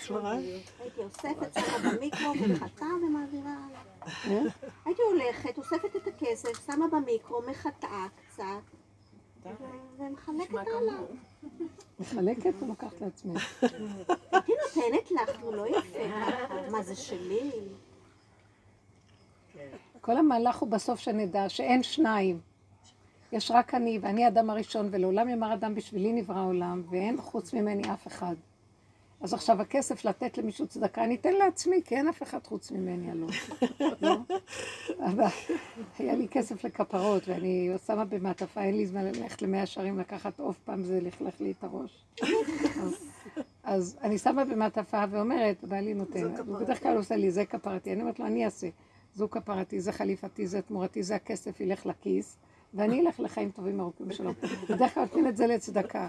ספרד? הייתי אוספת, שמה במיקרו ומחטאה ומעבירה הלאה. אה? הייתי הולכת, אוספת את הכסף, שמה במיקרו, מחטאה קצת, ומחלקת הלאה. מחלקת או לוקחת לעצמי? הייתי נותנת לך, נו לא יפה. מה זה שלי? כל המהלך הוא בסוף שנדע שאין שניים. יש רק אני, ואני האדם הראשון, ולעולם יאמר אדם בשבילי נברא עולם, ואין חוץ ממני אף אחד. אז עכשיו הכסף לתת למישהו צדקה, אני אתן לעצמי, כי אין אף אחד חוץ ממני, הלוא. לא? אבל היה לי כסף לכפרות, ואני שמה במעטפה, אין לי זמן ללכת למאה שערים לקחת עוף פעם, זה לכלך לי את הראש. אז, אז אני שמה במעטפה ואומרת, בעלי נותן, הוא בדרך כלל עושה לי, זה כפרתי, אני אומרת לו, אני אעשה. זו כפרתי, זה חליפתי, זה תמורתי, זה הכסף ילך לכיס, ואני אלך לחיים טובים ארוכים שלום. בדרך כלל נותנים את זה לצדקה.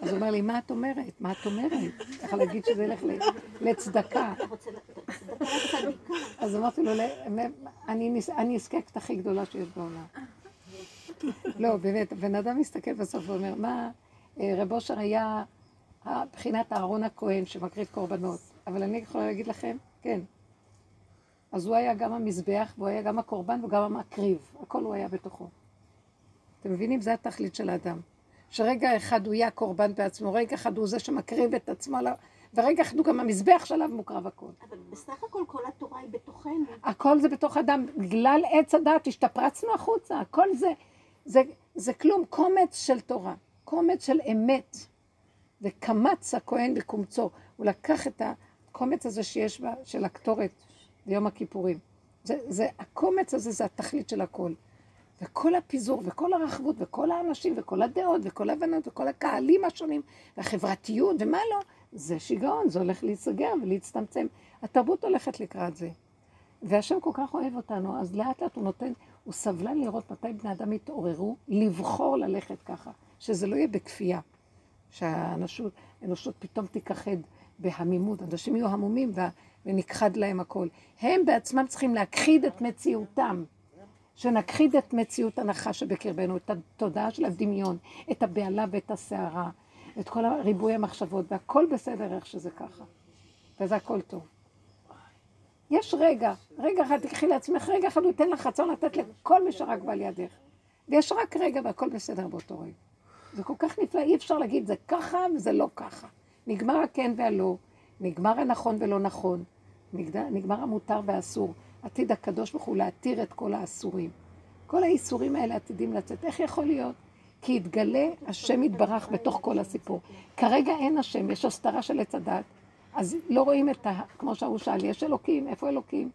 אז הוא אומר לי, מה את אומרת? מה את אומרת? ככה להגיד שזה ילך לצדקה. אז אמרתי לו, "ל- אני נס- אני הנזקקת הכי גדולה שיש בעולם. לא, באמת, הבן אדם מסתכל בסוף ואומר, מה, אה, רב אושר היה בחינת אהרון הכהן שמקריב קורבנות, אבל אני יכולה להגיד לכם, כן. אז הוא היה גם המזבח, והוא היה גם הקורבן וגם המקריב, הכל הוא היה בתוכו. אתם מבינים? זה התכלית של האדם. שרגע אחד הוא יהיה הקורבן בעצמו, רגע אחד הוא זה שמקריב את עצמו, ורגע אחד הוא גם המזבח שעליו מוקרב הכל. אבל בסך הכל כל התורה היא בתוכנו. הכל זה בתוך אדם, בגלל עץ הדת השתפרצנו החוצה, הכל זה, זה, זה כלום, קומץ של תורה, קומץ של אמת. וקמץ הכהן בקומצו, הוא לקח את הקומץ הזה שיש בה, של הקטורת ביום הכיפורים. זה, זה, הקומץ הזה זה התכלית של הכל. וכל הפיזור, וכל הרחבות, וכל האנשים, וכל הדעות, וכל ההבנות, וכל הקהלים השונים, והחברתיות, ומה לא, זה שיגעון, זה הולך להיסגר ולהצטמצם. התרבות הולכת לקראת זה. והשם כל כך אוהב אותנו, אז לאט לאט הוא נותן, הוא סבלן לראות מתי בני אדם יתעוררו, לבחור ללכת ככה, שזה לא יהיה בכפייה, שהאנושות האנושות פתאום תיכחד בהמימות, אנשים יהיו המומים ונכחד להם הכל. הם בעצמם צריכים להכחיד את מציאותם, שנכחיד את מציאות הנחש שבקרבנו, את התודעה של הדמיון, את הבהלה ואת הסערה, את כל ריבוי המחשבות, והכל בסדר איך שזה ככה, וזה הכל טוב. יש רגע, רגע אחד תקחי לעצמך, רגע אחד הוא ייתן לך רצון לתת לכל מי שרק בא לידך. ויש רק רגע והכל בסדר באותו רגע. זה כל כך נפלא, אי אפשר להגיד זה ככה וזה לא ככה. נגמר הכן והלא, נגמר הנכון ולא נכון, נגמר, המותר והאסור. עתיד הקדוש ברוך הוא להתיר את כל האסורים. כל האיסורים האלה עתידים לצאת. איך יכול להיות? כי יתגלה השם יתברך בתוך כל הסיפור. כרגע אין השם, יש הסתרה של עץ הדת, אז לא רואים את ה... כמו שההוא שאל, יש אלוקים? איפה אלוקים?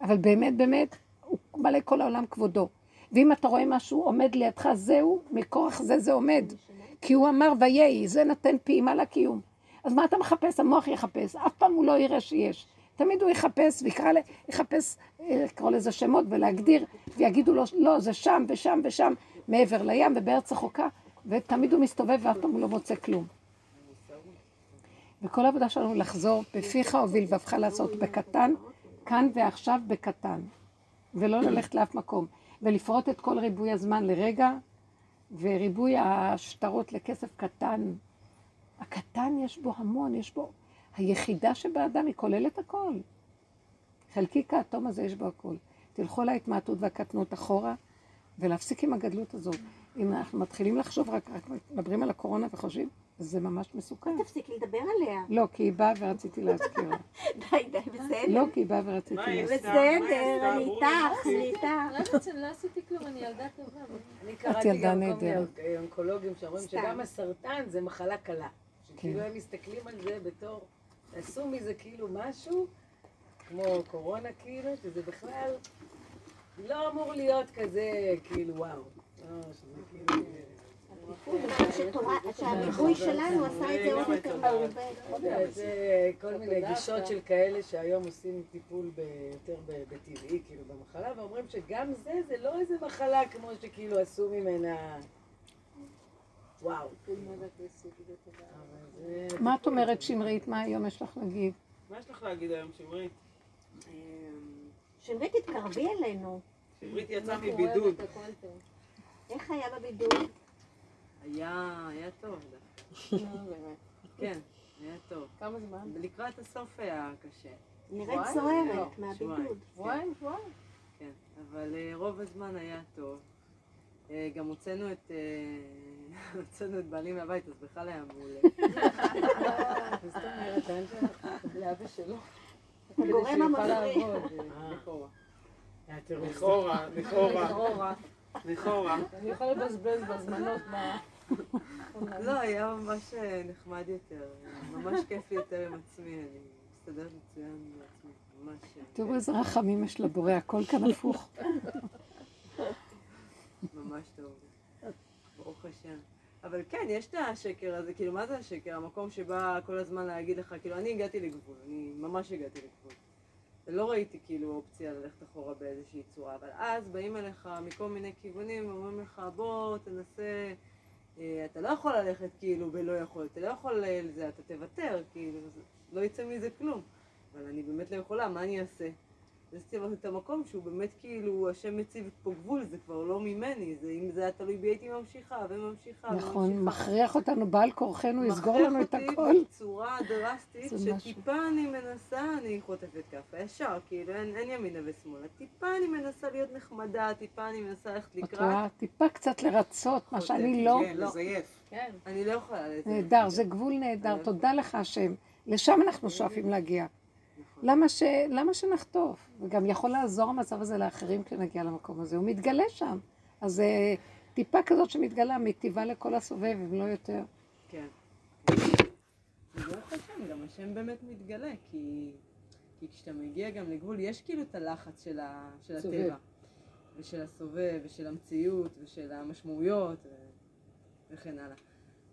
אבל באמת, באמת, הוא מלא כל העולם כבודו. ואם אתה רואה משהו עומד לידך, זהו, מכורח זה זה עומד. כי הוא אמר ויהי, זה נותן פעימה לקיום. אז מה אתה מחפש? המוח יחפש, אף פעם הוא לא יראה שיש. תמיד הוא יחפש ויקרא, יחפש, אה, לקרוא לזה שמות ולהגדיר, ויגידו לו, לא, זה שם ושם ושם, מעבר לים ובארץ רחוקה, ותמיד הוא מסתובב ואף פעם הוא לא מוצא כלום. וכל העבודה שלנו לחזור בפיך ובלבבך לעשות בקטן, כאן ועכשיו בקטן, ולא ללכת לאף מקום, ולפרוט את כל ריבוי הזמן לרגע, וריבוי השטרות לכסף קטן. הקטן יש בו המון, יש בו... היחידה שבאדם היא כוללת הכל. חלקיק האטום הזה יש בו הכל. תלכו להתמעטות והקטנות אחורה, ולהפסיק עם הגדלות הזאת. אם אנחנו מתחילים לחשוב, רק, רק מדברים על הקורונה וחושבים, זה ממש מסוכן. תפסיקי לדבר עליה. לא, כי היא באה ורציתי להזכיר לה. די, די, בסדר. לא, כי היא באה ורציתי להזכיר. בסדר, אני איתך, אני איתך. לא עשיתי כלום, אני ילדה טובה. אני את קראתי ילדה גם כל מיני נהדרת. אונקולוגים שאומרים. שגם הסרטן זה מחלה קלה. שכאילו כן. הם מסתכלים על זה בתור, עשו מזה כאילו משהו, כמו קורונה כאילו, שזה בכלל לא אמור להיות כזה, כאילו וואו. לא, כאילו... שהריבוי שלנו עשה את זה עוד יותר מעורבב. זה כל מיני גישות של כאלה שהיום עושים טיפול יותר בטבעי, כאילו במחלה, ואומרים שגם זה, זה לא איזה מחלה כמו שכאילו עשו ממנה... וואו. מה את אומרת, שמרית? מה היום יש לך להגיד? מה יש לך להגיד היום, שמרית? שמרית, תתקרבי אלינו. שמרית יצאה מבידוד. איך היה בבידוד? היה, היה טוב. כן, היה טוב. כמה זמן? לקראת הסוף היה קשה. נראית? סוערת לא, מהבידוד. שבועיים. שבועיים? שבועיים? כן, אבל אה, רוב הזמן היה טוב. אה, גם הוצאנו את... אה, הוצאנו את בעלי מהבית, אז בכלל היה מעולה. זאת אומרת, לאן שלך? לאבא שלו. הגורם המפריע. לכאורה. היה טירוף. לכאורה, לכאורה, לכאורה. אני יכולה לבזבז בזמנות מה... לא, היה ממש אה, נחמד יותר. ממש כיף לי יותר עם עצמי, אני מסתדרת מצוין עם עצמי. ממש... אה, תראו איזה רחמים יש לבורא, הכל כאן הפוך. ממש טוב. ברוך השם. אבל כן, יש את השקר הזה, כאילו, מה זה השקר? המקום שבא כל הזמן להגיד לך, כאילו, אני הגעתי לגבול, אני ממש הגעתי לגבול. ולא ראיתי כאילו אופציה ללכת אחורה באיזושהי צורה, אבל אז באים אליך מכל מיני כיוונים ואומרים לך, בוא, תנסה, אה, אתה לא יכול ללכת כאילו ולא יכול, אתה לא יכול אה, לזה, אתה תוותר, כאילו, לא יצא מזה כלום. אבל אני באמת לא יכולה, מה אני אעשה? אז יש את המקום שהוא באמת כאילו, השם מציב פה גבול, זה כבר לא ממני, זה, אם זה היה תלוי בי הייתי ממשיכה וממשיכה נכון, וממשיכה. מכריח אותנו בעל כורחנו, יסגור לנו את מכריח הכל. אותי בצורה דרסטית, זה משהו. שטיפה אני מנסה, אני חוטפת כאפה ישר, כאילו אין, אין ימינה ושמאלה. טיפה אני מנסה להיות נחמדה, טיפה אני מנסה ללכת את לקראת. רואה? טיפה קצת לרצות, מה שאני לא. כן, לזייף. כן. אני לא יכולה לזה. נהדר, זה גבול נהדר, תודה לך השם. לשם אנחנו שואפים להגיע. למה, ש... למה שנחטוף? וגם יכול לעזור המצב הזה לאחרים כשנגיע למקום הזה, הוא מתגלה שם. אז אה, טיפה כזאת שמתגלה מיטיבה לכל הסובב, אם לא יותר. כן. וברוך השם, גם השם באמת מתגלה, כי, כי כשאתה מגיע גם לגבול, יש כאילו את הלחץ של, ה, של. הטבע, ושל הסובב, ושל המציאות, ושל המשמעויות, ו, וכן הלאה.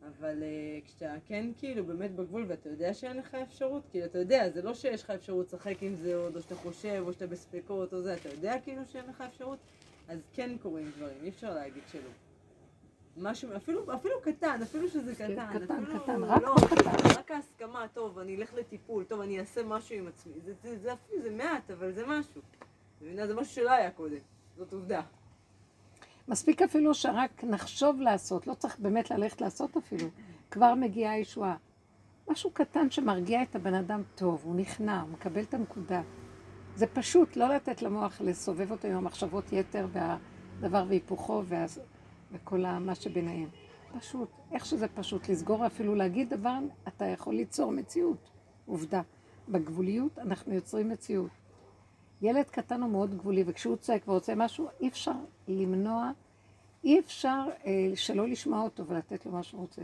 אבל uh, כשאתה כן כאילו באמת בגבול ואתה יודע שאין לך אפשרות, כאילו אתה יודע, זה לא שיש לך אפשרות לשחק עם זה עוד, או שאתה חושב, או שאתה בספקות, או זה, אתה יודע כאילו שאין לך אפשרות, אז כן קורים דברים, אי אפשר להגיד שלא. משהו, אפילו, אפילו קטן, אפילו שזה קטן, כן, קטן, אפילו קטן, רק לא, קטן. רק ההסכמה, טוב, אני אלך לטיפול, טוב, אני אעשה משהו עם עצמי, זה, זה, זה אפילו, זה מעט, אבל זה משהו. זה משהו שלא היה קודם, זאת עובדה. מספיק אפילו שרק נחשוב לעשות, לא צריך באמת ללכת לעשות אפילו. כבר מגיעה הישועה. משהו קטן שמרגיע את הבן אדם טוב, הוא נכנע, הוא מקבל את הנקודה. זה פשוט לא לתת למוח לסובב אותו עם המחשבות יתר והדבר והיפוכו וה... וכל מה שביניהם. פשוט, איך שזה פשוט, לסגור אפילו להגיד דבר, אתה יכול ליצור מציאות. עובדה. בגבוליות אנחנו יוצרים מציאות. ילד קטן הוא מאוד גבולי, וכשהוא צועק ורוצה משהו, אי אפשר למנוע, אי אפשר אה, שלא לשמוע אותו ולתת לו מה שהוא רוצה.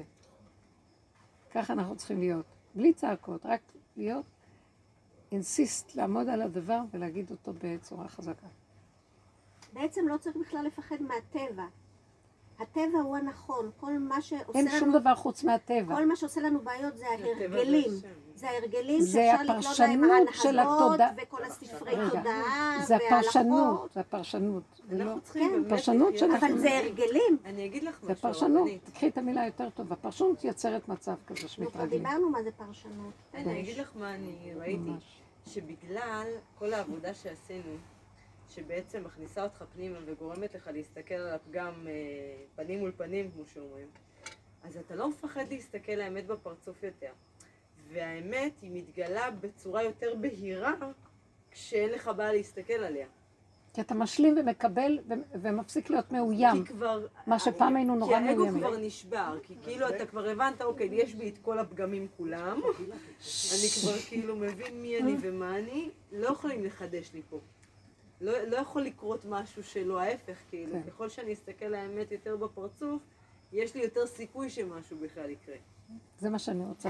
ככה אנחנו צריכים להיות. בלי צעקות, רק להיות, אינסיסט, לעמוד על הדבר ולהגיד אותו בצורה חזקה. בעצם לא צריך בכלל לפחד מהטבע. הטבע הוא הנכון, כל מה שעושה אין שום לנו, דבר חוץ מהטבע. כל מה שעושה לנו בעיות זה זה ההרגלים. זה ההרגלים זה שאפשר לקלוט של ההנהגות. וכל הספרי תודעה זה וההלכות. הפרשנות, זה הפרשנות. זה לא- אנחנו צריכים באמת פרשנות. שאנחנו- אבל זה הרגלים. אני אגיד לך זה משהו, פרשנות, הרבנית. תקחי את המילה יותר טובה. פרשנות יוצרת מצב כזה שמתרגלים. דיברנו מה זה פרשנות. אני אגיד לך מה אני ראיתי. שבגלל כל העבודה שעשינו, שבעצם מכניסה אותך פנימה וגורמת לך להסתכל על הפגם אה, פנים מול פנים, כמו שאומרים, אז אתה לא מפחד להסתכל לאמת בפרצוף יותר. והאמת היא מתגלה בצורה יותר בהירה כשאין לך בעיה להסתכל עליה. כי אתה משלים ומקבל ו- ומפסיק להיות מאוים. כי כבר... מה שפעם היינו נורא כי האגו מאוימים. כבר נשבר, כי כאילו אתה כבר הבנת, אוקיי, יש בי את כל הפגמים כולם, אני כבר כאילו מבין מי אני ומה אני, לא יכולים לחדש לי פה. לא, לא יכול לקרות משהו שלא ההפך, כאילו, כן. ככל שאני אסתכל לאמת יותר בפרצוף, יש לי יותר סיכוי שמשהו בכלל יקרה. זה מה שאני רוצה.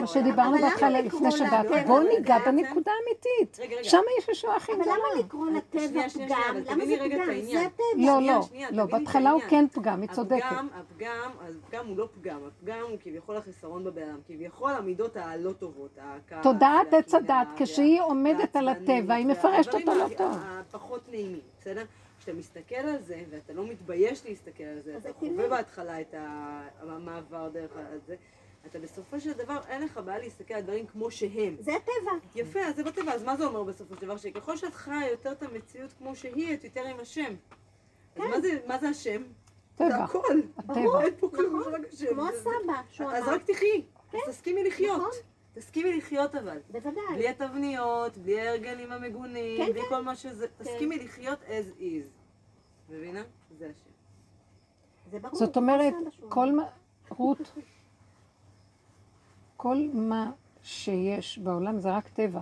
מה שדיברנו אבל בהתחלה לפני? שבת, בואו אבל ניגע בנקודה האמיתית. שם יש ישועה הכי אבל גדולה. למה לקרוא לטבע פגם? אבל למה זה פגם? זה. הטבע. לא, לא, לא, בהתחלה הוא. כן פגם, היא צודקת. הפגם, הפגם, הפגם הוא לא פגם, הפגם הוא כביכול החיסרון בבן אדם, כביכול המידות הלא טובות, תודעת עץ הדת, כשהיא עומדת על הטבע, היא מפרשת אותו לא טוב. הפחות נעימים, בסדר? כשאתה מסתכל על זה, ואתה לא מתבייש להסתכל על זה, אז אתה זה. חווה בהתחלה את המעבר דרך זה, אתה בסופו של דבר, אין לך בעיה להסתכל על דברים כמו שהם. זה הטבע. יפה, אז זה בטבע, אז מה זה אומר בסופו של דבר? שככל שאת חיה יותר את המציאות כמו שהיא, את יותר עם השם. אז מה זה- מה זה השם? זה טבע, הכל. הטבע. אין פה כלום, זה רק השם. כמו זה- זה- הסבא, אז. רק תחי, אז תסכימי לחיות. נכון. תסכימי לחיות אבל. בוודאי. בלי התבניות, בלי ההרגלים המגונים, כן, בלי כל מה שזה, תסכימי לחיות as is. מבינה? זה השם. זה ברור. זאת אומרת, כל. מה, רות, כל מה שיש בעולם זה רק טבע.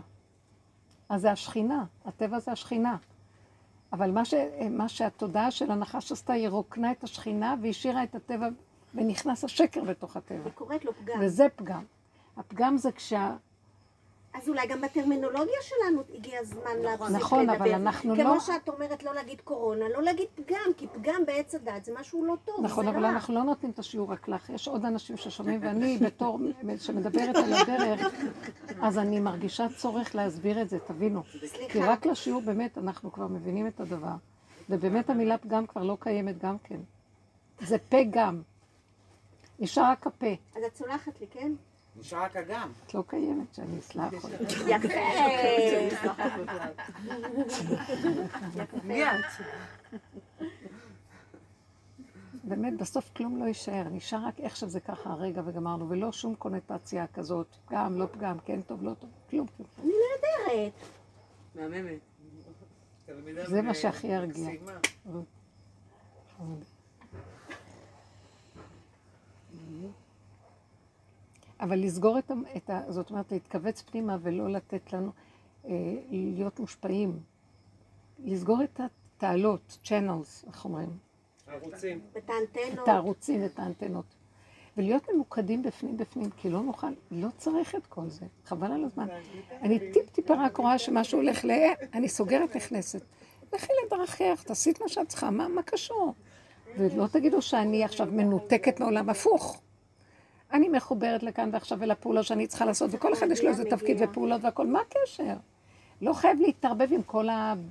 אז זה השכינה, הטבע זה השכינה. אבל מה, ש, מה שהתודעה של הנחש עשתה, היא רוקנה את השכינה והשאירה את הטבע, ונכנס השקר בתוך הטבע. היא קוראת לו פגם. וזה פגם. הפגם זה כשה... אז אולי גם בטרמינולוגיה שלנו הגיע הזמן להפסיק נכון, לדבר. אבל אנחנו כמו לא- שאת אומרת לא להגיד קורונה, לא להגיד פגם, כי פגם בעץ הדת זה משהו לא טוב, נכון, אבל רע. אנחנו לא נותנים את השיעור רק לך, יש עוד אנשים ששומעים, ואני בתור שמדברת על הדרך, אז אני מרגישה צורך להסביר את זה, תבינו. כי סליחה. רק לשיעור באמת אנחנו כבר מבינים את הדבר. ובאמת המילה פגם כבר לא קיימת גם כן. זה פה גם. נשאר רק הפה. אז את סולחת לי, כן? נשאר רק אגם. את לא קיימת, שאני אסלח לך. יפה. מי את? באמת, בסוף כלום לא יישאר, נשאר רק איך שזה ככה הרגע וגמרנו, ולא שום קונוטציה כזאת, פגם, לא פגם, כן טוב, לא טוב, כלום, כלום. אני נהדרת. מהממת. זה מה שהכי ירגיע. אבל לסגור את ה... את ה זאת אומרת, להתכווץ פנימה ולא לתת לנו אה, להיות מושפעים. לסגור את התעלות, channels, איך אומרים? ערוצים. את האנטנות. את הערוצים ואת האנטנות. ולהיות ממוקדים בפנים בפנים, כי לא נוכל, לא צריך את כל זה, חבל על הזמן. אני טיפ-טיפה רק רואה שמשהו הולך ל... אני סוגרת, נכנסת. לכי לדרכך, תעשי את מה שאת צריכה, מה, מה קשור? ולא תגידו שאני עכשיו מנותקת מעולם הפוך. אני מחוברת לכאן ועכשיו ולפעולות שאני צריכה לעשות, וכל אחד יש לו איזה תפקיד ופעולות והכל, מה הקשר? לא חייב להתערבב עם כל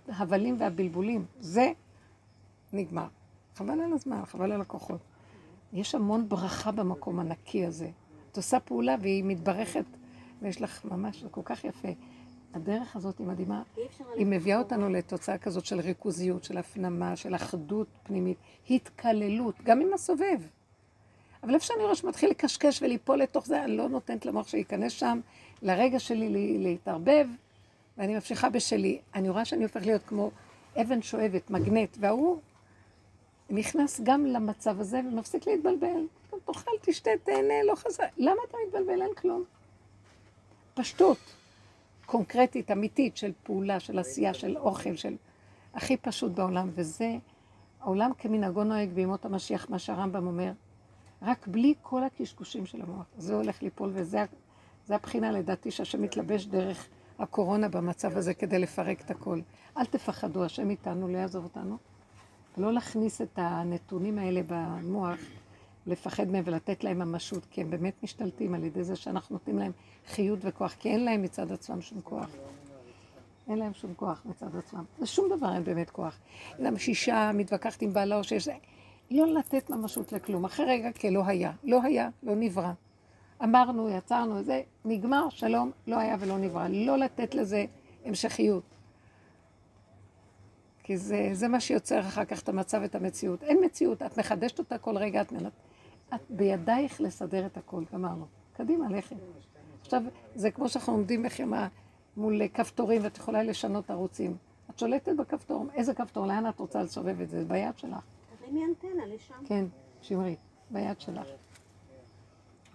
ההבלים והבלבולים. זה נגמר. חבל על הזמן, חבל על הכוחות. יש המון ברכה במקום הנקי הזה. את עושה פעולה והיא מתברכת, ויש לך ממש, זה כל כך יפה. הדרך הזאת היא מדהימה. היא מביאה אותנו לתוצאה כזאת של ריכוזיות, של הפנמה, של אחדות פנימית, התקללות, גם עם הסובב. אבל איפה שאני רואה שמתחיל לקשקש וליפול לתוך זה, אני לא נותנת למוח שייכנס שם, לרגע שלי לה- להתערבב, ואני ממשיכה בשלי. אני רואה שאני הופך להיות כמו אבן שואבת, מגנט, וההוא נכנס גם למצב הזה ומפסיק להתבלבל. תאכל, תשתה, תהנה, לא חזר. למה אתה מתבלבל? אין כלום. פשטות. קונקרטית, אמיתית, של פעולה, של עשייה, של אוכל, של... הכי פשוט בעולם, וזה, העולם כמנהגו נוהג בימות המשיח, מה שהרמב"ם אומר, רק בלי כל הקשקושים של המוח. זה הולך ליפול, וזה זה הבחינה לדעתי שהשם מתלבש דרך הקורונה במצב הזה כדי לפרק את הכל. אל תפחדו, השם איתנו, לא יעזוב אותנו. ולא להכניס את הנתונים האלה במוח, לפחד מהם ולתת להם ממשות, כי הם באמת משתלטים על ידי זה שאנחנו נותנים להם חיות וכוח, כי אין להם מצד עצמם שום כוח. אין להם שום כוח מצד עצמם. זה שום דבר אין באמת כוח. גם שאישה מתווכחת עם בעלה או שיש... לא לתת ממשות לכלום. אחרי רגע כלא היה. לא היה, לא נברא. אמרנו, יצרנו, זה נגמר, שלום, לא היה ולא נברא. לא לתת לזה המשכיות. כי זה, זה מה שיוצר אחר כך את המצב ואת המציאות. אין מציאות, את מחדשת אותה כל רגע, את, מנת... את בידייך לסדר את הכל, גמרנו. קדימה, לכי. עכשיו, זה כמו שאנחנו עומדים לכם מול כפתורים ואת יכולה לשנות ערוצים. את שולטת בכפתור, איזה כפתור, לאן את רוצה לסובב את זה? זה ביד שלך. תרימי אנטנה לשם. כן, שמרית, ביד שלך.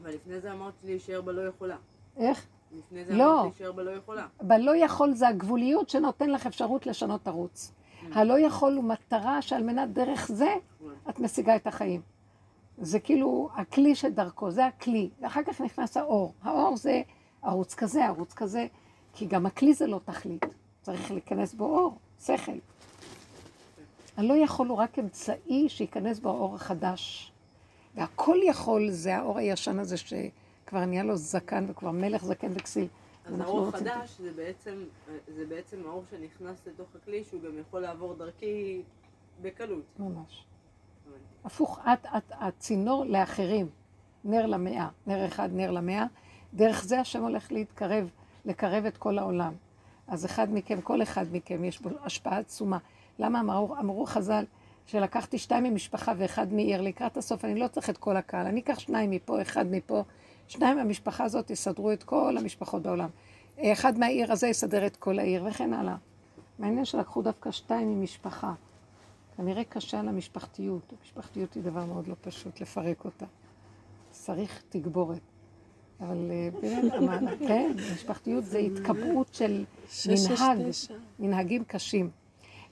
אבל לפני זה אמרת להישאר בלא יכולה. איך? לפני זה לא. אמרת להישאר בלא יכולה. בלא יכול זה הגבוליות שנותן לך אפשרות לשנות ערוץ. הלא יכול הוא מטרה שעל מנת דרך זה את משיגה את החיים. זה כאילו הכלי שדרכו, זה הכלי. ואחר כך נכנס האור. האור זה ערוץ כזה, ערוץ כזה, כי גם הכלי זה לא תכלית. צריך להיכנס בו אור, שכל. הלא יכול הוא רק אמצעי שייכנס בו האור החדש. והכל יכול זה האור הישן הזה שכבר נהיה לו זקן וכבר מלך זקן וכסיל. אז האור לא רוצים- החדש זה בעצם, זה בעצם האור שנכנס לתוך הכלי שהוא גם יכול לעבור דרכי בקלות. ממש. הפוך, את, את הצינור לאחרים, נר למאה, נר אחד, נר למאה. דרך זה השם הולך להתקרב, לקרב את כל העולם. אז אחד מכם, כל אחד מכם, יש בו השפעה עצומה. למה אמרו, אמרו חז"ל שלקחתי שתיים ממשפחה ואחד מעיר, לקראת הסוף אני לא צריך את כל הקהל, אני אקח שניים מפה, אחד מפה, שניים מהמשפחה הזאת יסדרו את כל המשפחות בעולם. אחד מהעיר הזה יסדר את כל העיר, וכן הלאה. מעניין שלקחו דווקא שתיים ממשפחה. כנראה קשה על המשפחתיות. המשפחתיות היא דבר מאוד לא פשוט לפרק אותה. צריך תגבורת. אבל אה, באמת, כן, משפחתיות זה התקבעות של מנהג. מנהגים קשים.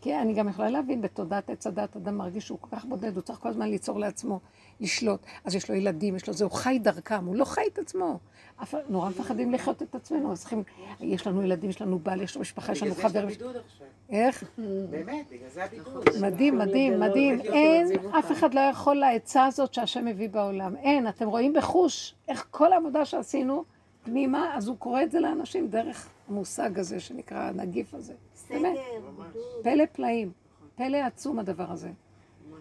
כי אני גם יכולה להבין, בתודעת עץ הדת, אדם מרגיש שהוא כל כך בודד, הוא צריך כל הזמן ליצור לעצמו, לשלוט. אז יש לו ילדים, יש לו זה, הוא חי דרכם, הוא לא חי את עצמו. אף, נורא מפחדים לחיות את עצמנו, אז צריכים, יש לנו ילדים, יש לנו בעל, יש לנו משפחה, יש לנו בגלל זה חבר. יש את הבידוד עכשיו. איך? באמת, בגלל זה הבידוד. מדהים, מדהים, מדהים. אין, אף אחד לא יכול לעצה הזאת שהשם מביא בעולם. אין, אתם רואים בחוש איך כל העבודה שעשינו פנימה, אז הוא קורא את זה לאנשים דרך המושג הזה שנקרא הנגיף הזה. באמת. פלא פלאים, פלא עצום הדבר הזה.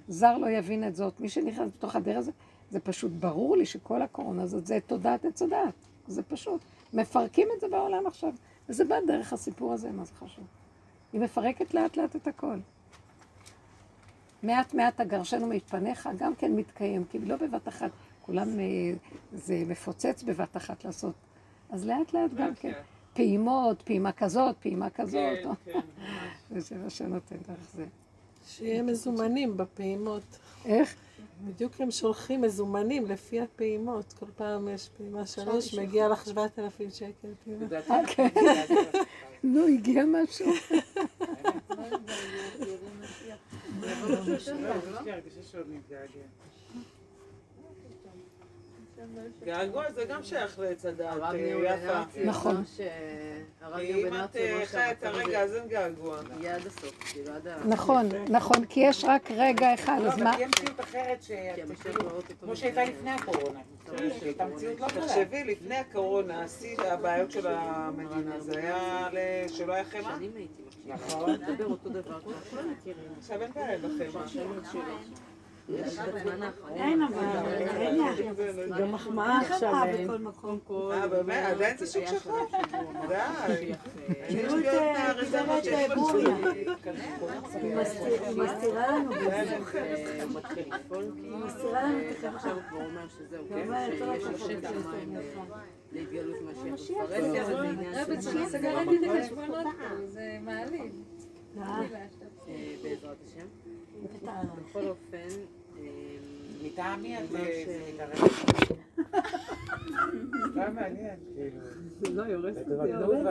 זר לא יבין את זאת. מי שנכנס בתוך הדרך הזה, זה פשוט ברור לי שכל הקורונה הזאת זה תודעת עץ הדעת. זה פשוט. מפרקים את זה בעולם עכשיו. וזה בא דרך הסיפור הזה, מה זה חשוב. היא מפרקת לאט לאט את הכל. מעט מעט אגרשנו מפניך גם כן מתקיים, כי לא בבת אחת, כולם, אה, זה מפוצץ בבת אחת לעשות. אז לאט לאט גם כן. פעימות, פעימה כזאת, פעימה כזאת. וזה מה שנותן דרך זה. שיהיה מזומנים בפעימות. איך? בדיוק הם שולחים מזומנים לפי הפעימות. כל פעם יש פעימה שלוש, מגיע לך 7,000 שקל. פעימה. אוקיי. נו, הגיע משהו. יש לי הרגשה שעוד נתגעגע. געגוע זה גם שייך לעץ הדעת, יפה. נכון. אם את אה, חיה את הרגע, אז אין געגוע. יהיה עד הסוף, כאילו עד ה... נכון, נכון, כי יש רק רגע אחד, לא, אז אבל מה? תהיה מציאות אחרת, כאילו, לא כמו שהייתה לפני הקורונה. הייתה מציאות לא. תחשבי, לפני הקורונה, השיא הבעיות של המדינה, זה היה שלא היה חמאה. נכון. עכשיו אין בעיה בחמאה. אין אבל, רגע, גם מחמאה עכשיו אין. אה, באמת? עדיין זה שוק שחור? די. תראו את אה, גברת אה, בוריה. היא מסתיר- היא מסתירה לנו בזה. אה, כאילו, מסתירה לנו את כן, ואומרת, "לא את אה, להתגלות משיח. פרהסיה זה בעניין של סגרתי לי חשבונות פה, זה מעליב. בעזרת השם. בכל אופן, אה, מטעם מי את מה אה, ש- מתערבת? גם מעניין, כאילו. לא, היא הורסת זה רקדות